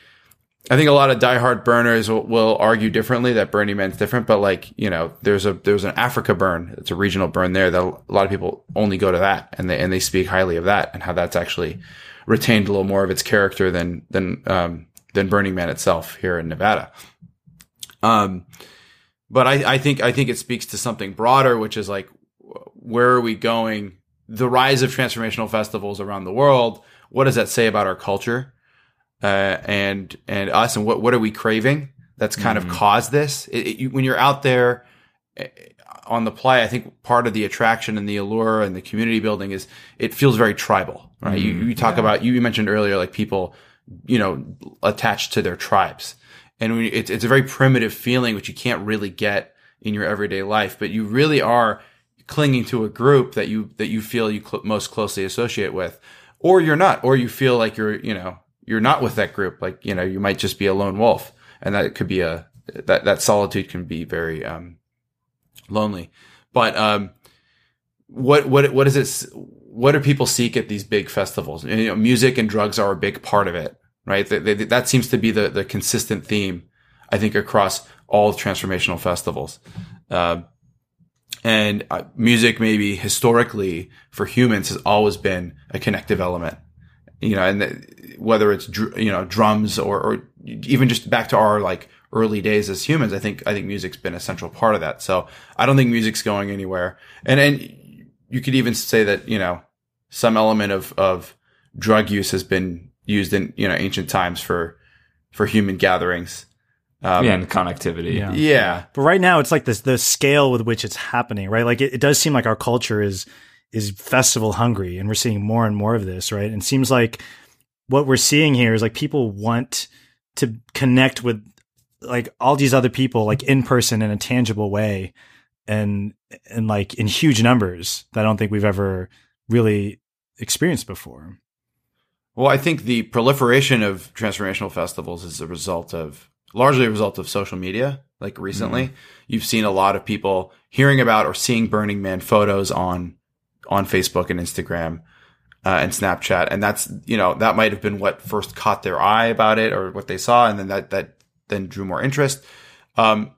I think a lot of diehard burners will, will argue differently that Burning Man's different, but like you know, there's a there's an Africa burn. It's a regional burn there that a lot of people only go to that and they and they speak highly of that and how that's actually retained a little more of its character than than um, than Burning Man itself here in Nevada. Um, but I, I think I think it speaks to something broader, which is like where are we going? The rise of transformational festivals around the world. What does that say about our culture uh, and and us, and what what are we craving? That's kind mm-hmm. of caused this. It, it, you, when you're out there on the playa, I think part of the attraction and the allure and the community building is it feels very tribal right? Mm, you, you talk yeah. about, you mentioned earlier, like people, you know, attached to their tribes. And we, it's, it's a very primitive feeling, which you can't really get in your everyday life, but you really are clinging to a group that you, that you feel you cl- most closely associate with, or you're not, or you feel like you're, you know, you're not with that group. Like, you know, you might just be a lone wolf and that could be a, that, that solitude can be very, um, lonely. But, um, what what what is it? What do people seek at these big festivals? You know, music and drugs are a big part of it, right? That, that, that seems to be the the consistent theme, I think, across all transformational festivals. Uh, and uh, music, maybe historically for humans, has always been a connective element. You know, and the, whether it's dr- you know drums or, or even just back to our like early days as humans, I think I think music's been a central part of that. So I don't think music's going anywhere. And and you could even say that you know some element of of drug use has been used in you know ancient times for for human gatherings. Um, yeah, and connectivity. Yeah. yeah. But right now, it's like this the scale with which it's happening, right? Like it, it does seem like our culture is is festival hungry, and we're seeing more and more of this, right? And it seems like what we're seeing here is like people want to connect with like all these other people like in person in a tangible way and and like in huge numbers that I don't think we've ever really experienced before. Well, I think the proliferation of transformational festivals is a result of largely a result of social media. Like recently, mm-hmm. you've seen a lot of people hearing about or seeing Burning Man photos on on Facebook and Instagram uh, and Snapchat, and that's you know that might have been what first caught their eye about it or what they saw, and then that that then drew more interest. Um,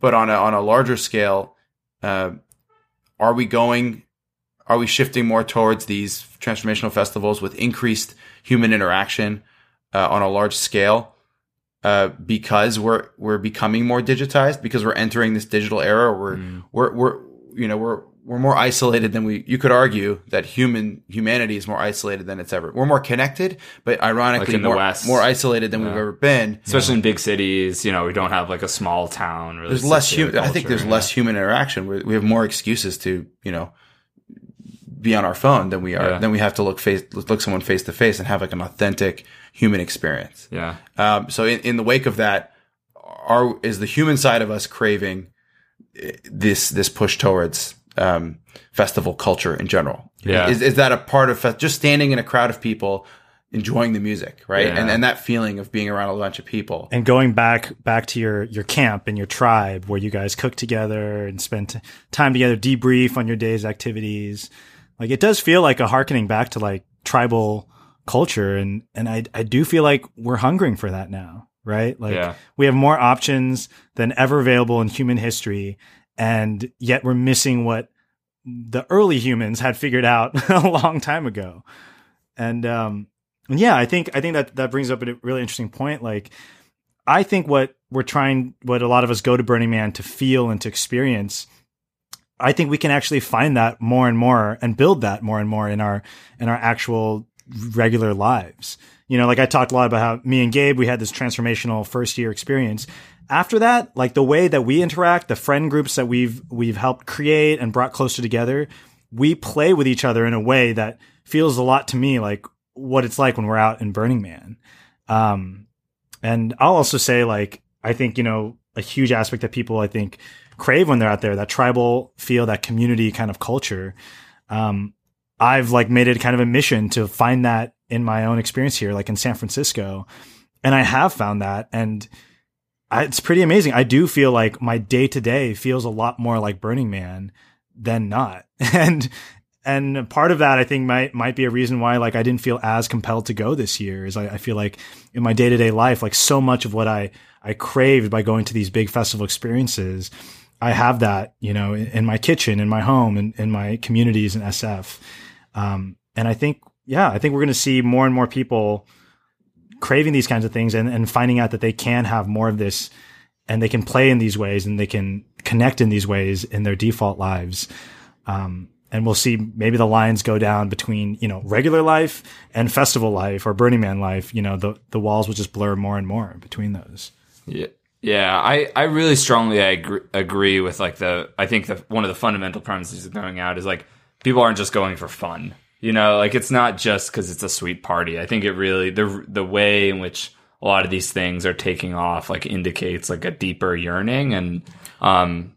but on a on a larger scale, uh, are we going? Are we shifting more towards these transformational festivals with increased human interaction uh, on a large scale? Uh, because we're we're becoming more digitized because we're entering this digital era. We're mm. we're we're you know we're we're more isolated than we you could argue that human humanity is more isolated than it's ever we're more connected but ironically like more, West, more isolated than yeah. we've ever been especially yeah. in big cities you know we don't have like a small town really there's less human i think there's yeah. less human interaction we we have more excuses to you know be on our phone than we are than we have to look face look someone face to face and have like an authentic human experience yeah um, so in, in the wake of that are is the human side of us craving eh, this this push towards um, festival culture in general. Yeah. Is, is that a part of fe- just standing in a crowd of people enjoying the music, right? Yeah. And and that feeling of being around a bunch of people. And going back back to your your camp and your tribe where you guys cook together and spend time together, debrief on your day's activities. Like it does feel like a harkening back to like tribal culture and and I I do feel like we're hungering for that now, right? Like yeah. we have more options than ever available in human history and yet we're missing what the early humans had figured out a long time ago. And um, yeah, I think I think that that brings up a really interesting point. Like, I think what we're trying, what a lot of us go to Burning Man to feel and to experience. I think we can actually find that more and more and build that more and more in our in our actual regular lives. You know, like I talked a lot about how me and Gabe we had this transformational first year experience after that, like the way that we interact, the friend groups that we've we've helped create and brought closer together, we play with each other in a way that feels a lot to me like what it's like when we're out in Burning Man. Um, and I'll also say, like, I think you know a huge aspect that people I think crave when they're out there that tribal feel, that community kind of culture. Um, I've like made it kind of a mission to find that in my own experience here, like in San Francisco, and I have found that and it's pretty amazing. I do feel like my day to day feels a lot more like Burning Man than not. And and part of that I think might might be a reason why like I didn't feel as compelled to go this year is I, I feel like in my day to day life, like so much of what I I craved by going to these big festival experiences, I have that, you know, in, in my kitchen, in my home, in, in my communities in SF. Um, and I think, yeah, I think we're going to see more and more people craving these kinds of things and, and finding out that they can have more of this and they can play in these ways and they can connect in these ways in their default lives. Um, and we'll see maybe the lines go down between, you know, regular life and festival life or Burning Man life. You know, the, the walls will just blur more and more between those. Yeah. Yeah, I, I really strongly agree, agree with like the I think the one of the fundamental premises of going out is like people aren't just going for fun. You know, like it's not just because it's a sweet party. I think it really the the way in which a lot of these things are taking off like indicates like a deeper yearning and um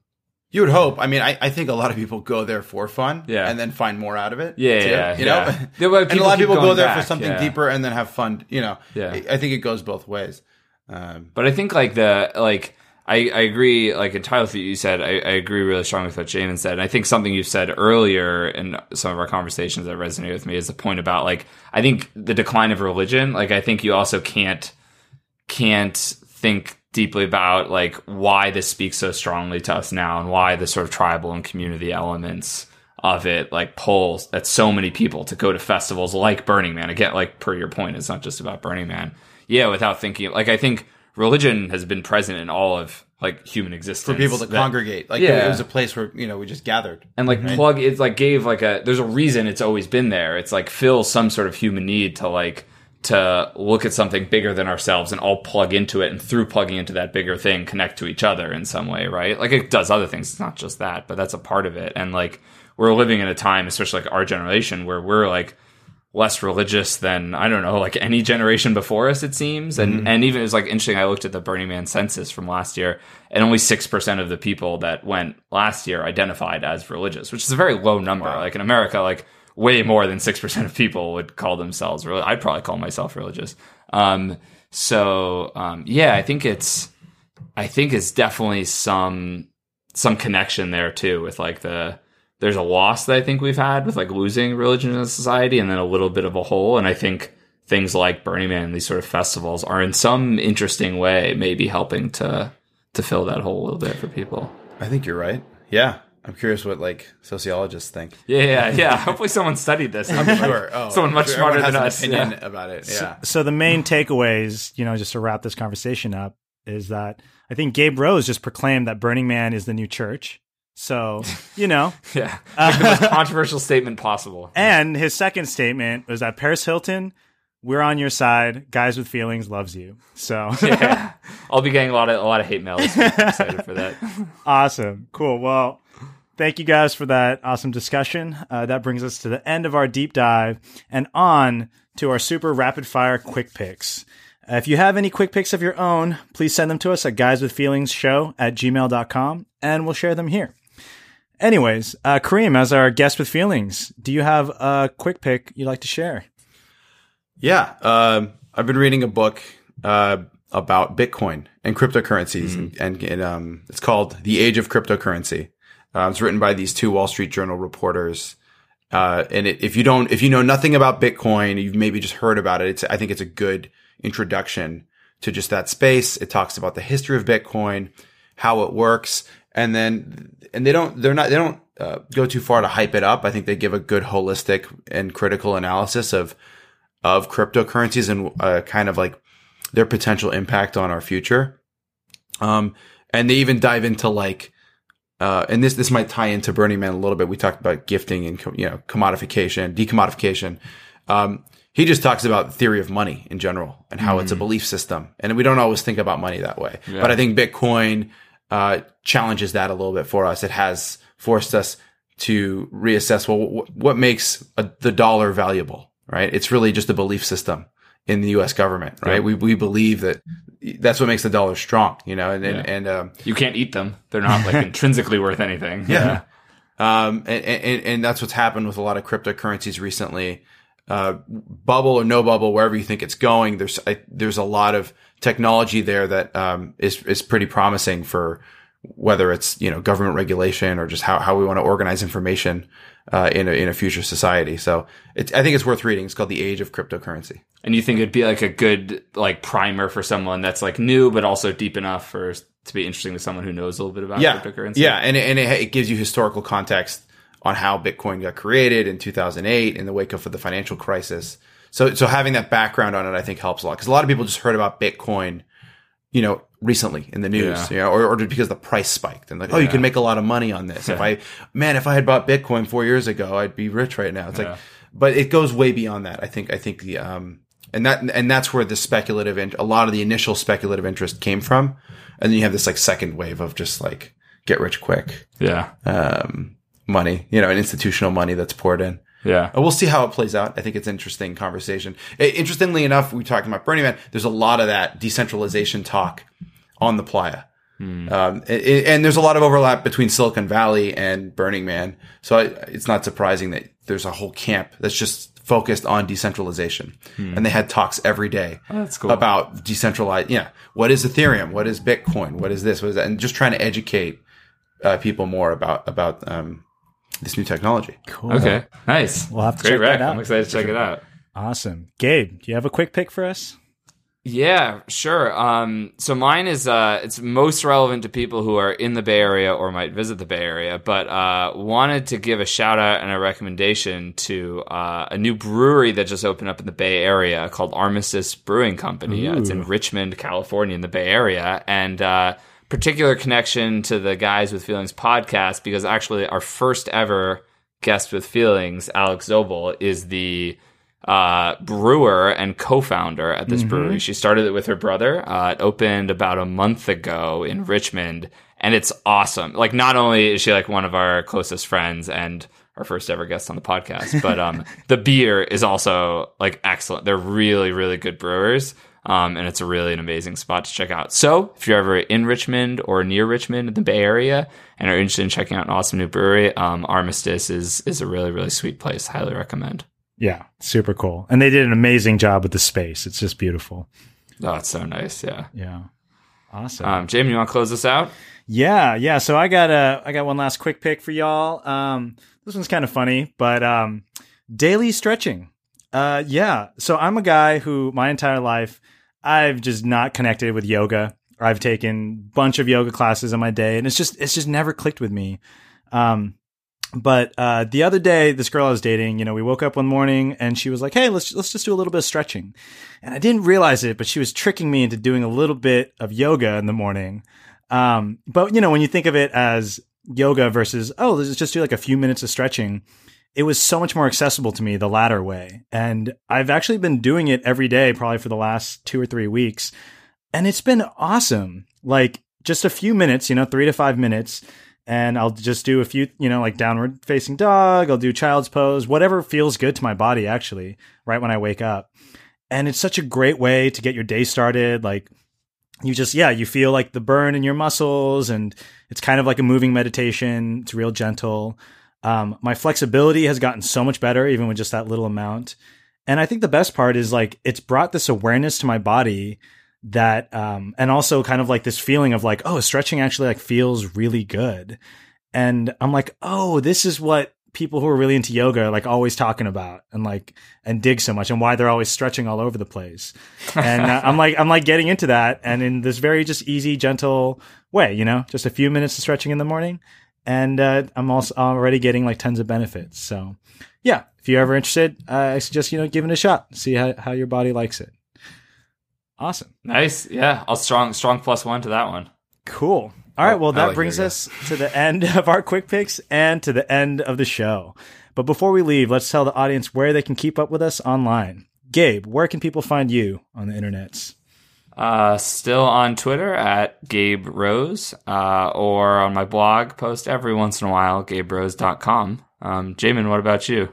you would hope. I mean, I, I think a lot of people go there for fun, yeah, and then find more out of it. Yeah, too, yeah, you yeah. know. and a lot of people go there back, for something yeah. deeper and then have fun. You know, yeah. I think it goes both ways. Um, but I think like the like I, I agree, like entirely with what you said. I, I agree really strongly with what Jamin said. And I think something you said earlier in some of our conversations that resonated with me is the point about like I think the decline of religion. Like I think you also can't can't think deeply about like why this speaks so strongly to us now and why the sort of tribal and community elements of it like pulls at so many people to go to festivals like Burning Man. Again, like per your point, it's not just about Burning Man. Yeah, without thinking like I think religion has been present in all of like human existence for people to That- congregate. Like yeah. it was a place where you know we just gathered and like right? plug it's like gave like a there's a reason it's always been there it's like fills some sort of human need to like to look at something bigger than ourselves and all plug into it and through plugging into that bigger thing connect to each other in some way right like it does other things it's not just that but that's a part of it and like we're living in a time especially like our generation where we're like less religious than I don't know, like any generation before us, it seems. And Mhm. and even it was like interesting. I looked at the Burning Man census from last year, and only six percent of the people that went last year identified as religious, which is a very low number. Like in America, like way more than six percent of people would call themselves. Really, I'd probably call myself religious. Um, so um, yeah, I think it's I think it's definitely some some connection there too with like the there's a loss that I think we've had with like losing religion in society and then a little bit of a hole. And I think things like Burning Man, these sort of festivals are in some interesting way maybe helping to to fill that hole a little bit for people. I think you're right. Yeah, I'm curious what like sociologists think. Yeah, yeah, yeah. Hopefully someone studied this. I'm sure. Oh, someone I'm much sure smarter everyone than has us. an opinion yeah. about it. So- Yeah. So, the main takeaways, you know, just to wrap this conversation up, is that I think Gabe Rose just proclaimed that Burning Man is the new church. So, you know, Yeah. Like the most controversial statement possible. and his second statement was that Paris Hilton, we're on your side. Guys with feelings loves you. So, yeah. I'll be getting a lot of a lot of hate mail. Excited for that. awesome. Cool. Well, thank you guys for that awesome discussion. Uh, that brings us to the end of our deep dive and on to our super rapid fire quick picks. Uh, if you have any quick picks of your own, please send them to us at guyswithfeelingsshow at gmail.com and we'll share them here. Anyways, uh, Kareem, as our guest with feelings, do you have a quick pick you'd like to share? Yeah, um, I've been reading a book uh, about Bitcoin and cryptocurrencies, and, and, and um, it's called "The Age of Cryptocurrency." Uh, it's written by these two Wall Street Journal reporters. Uh, and it, if you don't, if you know nothing about Bitcoin, you've maybe just heard about it. It's, I think it's a good introduction to just that space. It talks about the history of Bitcoin, how it works, and then, and they don't, they're not, they don't uh, go too far to hype it up. I think they give a good holistic and critical analysis of of cryptocurrencies and uh, kind of like their potential impact on our future. Um, and they even dive into like, uh, and this this might tie into Burning Man a little bit. We talked about gifting and you know commodification, decommodification. Um, he just talks about the theory of money in general and how it's a Mm. belief system, and we don't always think about money that way. Yeah. But I think Bitcoin uh, challenges that a little bit for us. It has forced us to reassess well wh- what makes a, the dollar valuable, right? It's really just a belief system in the U.S. government, right? Yeah. We we believe that that's what makes the dollar strong, you know, and and, Yeah. and um, You can't eat them. They're not like intrinsically worth anything. yeah. Um, and, and, and that's what's happened with a lot of cryptocurrencies recently. Uh, bubble or no bubble, wherever you think it's going, there's, I, there's a lot of technology there that, um, is, is pretty promising for whether it's, you know, government regulation or just how, how we want to organize information, uh, in a, in a future society. So it's, I think it's worth reading. It's called The Age of Cryptocurrency. And you think it'd be like a good like primer for someone that's like new but also deep enough for to be interesting to someone who knows a little bit about yeah, cryptocurrency. Yeah, and it, and it, it gives you historical context on how Bitcoin got created in 2008 in the wake of the financial crisis. So so having that background on it, I think helps a lot because a lot of people just heard about Bitcoin, you know, recently in the news, Yeah. you know, or, or just because the price spiked and like, oh, you can make a lot of money on this. If I, man, if I had bought Bitcoin four years ago, I'd be rich right now. It's Yeah. like, but it goes way beyond that. I think, I think the, um, and that, and that's where the speculative, and a lot of the initial speculative interest came from. And then you have this like second wave of just like get rich quick, Yeah. um, money, you know, and institutional money that's poured in. Yeah. We'll see how it plays out. I think it's an interesting conversation. Interestingly enough, we talked about Burning Man. There's a lot of that decentralization talk on the playa. Hmm. Um, i- i- and there's a lot of overlap between Silicon Valley and Burning Man. So I, it's not surprising that there's a whole camp that's just focused on decentralization, Hmm. and they had talks every day Oh, that's cool. about decentralized. Yeah, what is Ethereum? What is Bitcoin? What is this? What is that? And just trying to educate uh, people more about about um, this new technology. Cool. Okay, nice. We'll have to Great check rec. that out. I'm excited to check it out. Awesome. Gabe, do you have a quick pick for us? Yeah, sure. Um, so mine is uh, it's most relevant to people who are in the Bay Area or might visit the Bay Area, but uh, wanted to give a shout out and a recommendation to uh, a new brewery that just opened up in the Bay Area called Armistice Brewing Company. Uh, it's in Richmond, California, in the Bay Area, and uh, particular connection to the Guys with Feelings podcast because actually our first ever guest with feelings, Alex Zobel, is the uh, brewer and co-founder at this Mhm. brewery. She started it with her brother. Uh, it opened about a month ago in Richmond, and it's awesome. Like, not only is she like one of our closest friends and our first ever guest on the podcast, but um, the beer is also like excellent. They're really, really good brewers. Um, and it's a really an amazing spot to check out. So if you're ever in Richmond or near Richmond in the Bay Area and are interested in checking out an awesome new brewery, um, Armistice is is a really really sweet place. Highly recommend. Yeah, super cool. And they did an amazing job with the space. It's just beautiful. Oh, it's so nice. Yeah. Yeah. Awesome. Um, Jamie, you want to close this out? Yeah, yeah. So I got a I got one last quick pick for y'all. Um, this one's kind of funny, but um, daily stretching. Uh, yeah. So I'm a guy who my entire life I've just not connected with yoga. I've taken a bunch of yoga classes in my day, and it's just it's just never clicked with me. Um, but uh, the other day, this girl I was dating, you know, we woke up one morning and she was like, "Hey, let's let's just do a little bit of stretching," and I didn't realize it, but she was tricking me into doing a little bit of yoga in the morning. Um, but you know, when you think of it as yoga versus oh, let's just do like a few minutes of stretching, it was so much more accessible to me the latter way, and I've actually been doing it every day, probably for the last two or three weeks, and it's been awesome. Like just a few minutes, you know, three to five minutes and I'll just do a few, you know, like downward facing dog. I'll do child's pose, whatever feels good to my body, actually, right when I wake up. And it's such a great way to get your day started. Like, you just, yeah, you feel like the burn in your muscles, and it's kind of like a moving meditation. It's real gentle. Um, my flexibility has gotten so much better, even with just that little amount. And I think the best part is like, it's brought this awareness to my body that um and also kind of like this feeling of like oh stretching actually like feels really good. And i'm like oh this is what people who are really into yoga are like always talking about and like and dig so much and why they're always stretching all over the place. And uh, i'm like i'm like getting into that and in this very just easy gentle way you know just a few minutes of stretching in the morning and uh, i'm also already getting like tons of benefits so yeah if you're ever interested uh, i suggest you know give it a shot see how, how your body likes it Awesome. Nice. Yeah. I'll strong strong plus one to that one. Cool. All right. Well, that like brings us to the end of our quick picks and to the end of the show. But before we leave, let's tell the audience where they can keep up with us online. Gabe, where can people find you on the internets? Uh, still on Twitter at Gabe Rose, uh, or on my blog post every once in a while, gaberose.com. Um, Jamin, what about you?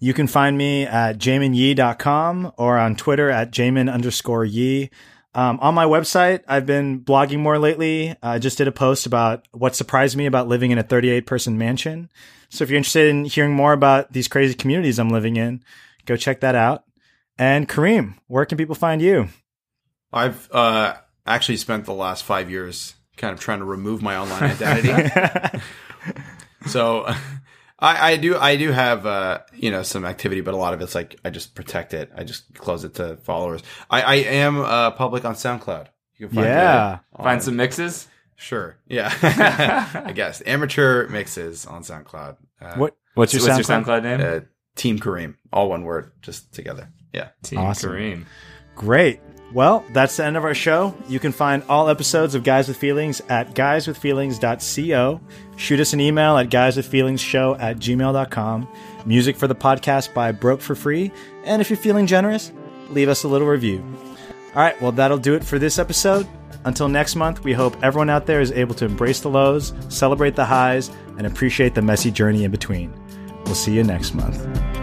You can find me at jaminyi.com or on Twitter at jamin underscore yi. Um, on my website, I've been blogging more lately. I just did a post about what surprised me about living in a 38 person mansion. So if you're interested in hearing more about these crazy communities I'm living in, go check that out. And Kareem, where can people find you? I've uh, actually spent the last five years kind of trying to remove my online identity. so I, I do I do have uh, you know some activity, but a lot of it's like I just protect it. I just close it to followers. I, I am uh, public on SoundCloud. You can find Yeah. on- Find some mixes? Sure. Yeah. I guess amateur mixes on SoundCloud. Uh, What- what's your What's your SoundCloud name? Uh, Team Kareem, all one word, just together. Yeah. Team Awesome. Kareem. Great. Well, that's the end of our show. You can find all episodes of Guys with Feelings at guyswithfeelings.co. Shoot us an email at guyswithfeelingsshow at gmail.com. Music for the podcast by Broke for Free. And if you're feeling generous, leave us a little review. All right, well, that'll do it for this episode. Until next month, we hope everyone out there is able to embrace the lows, celebrate the highs, and appreciate the messy journey in between. We'll see you next month.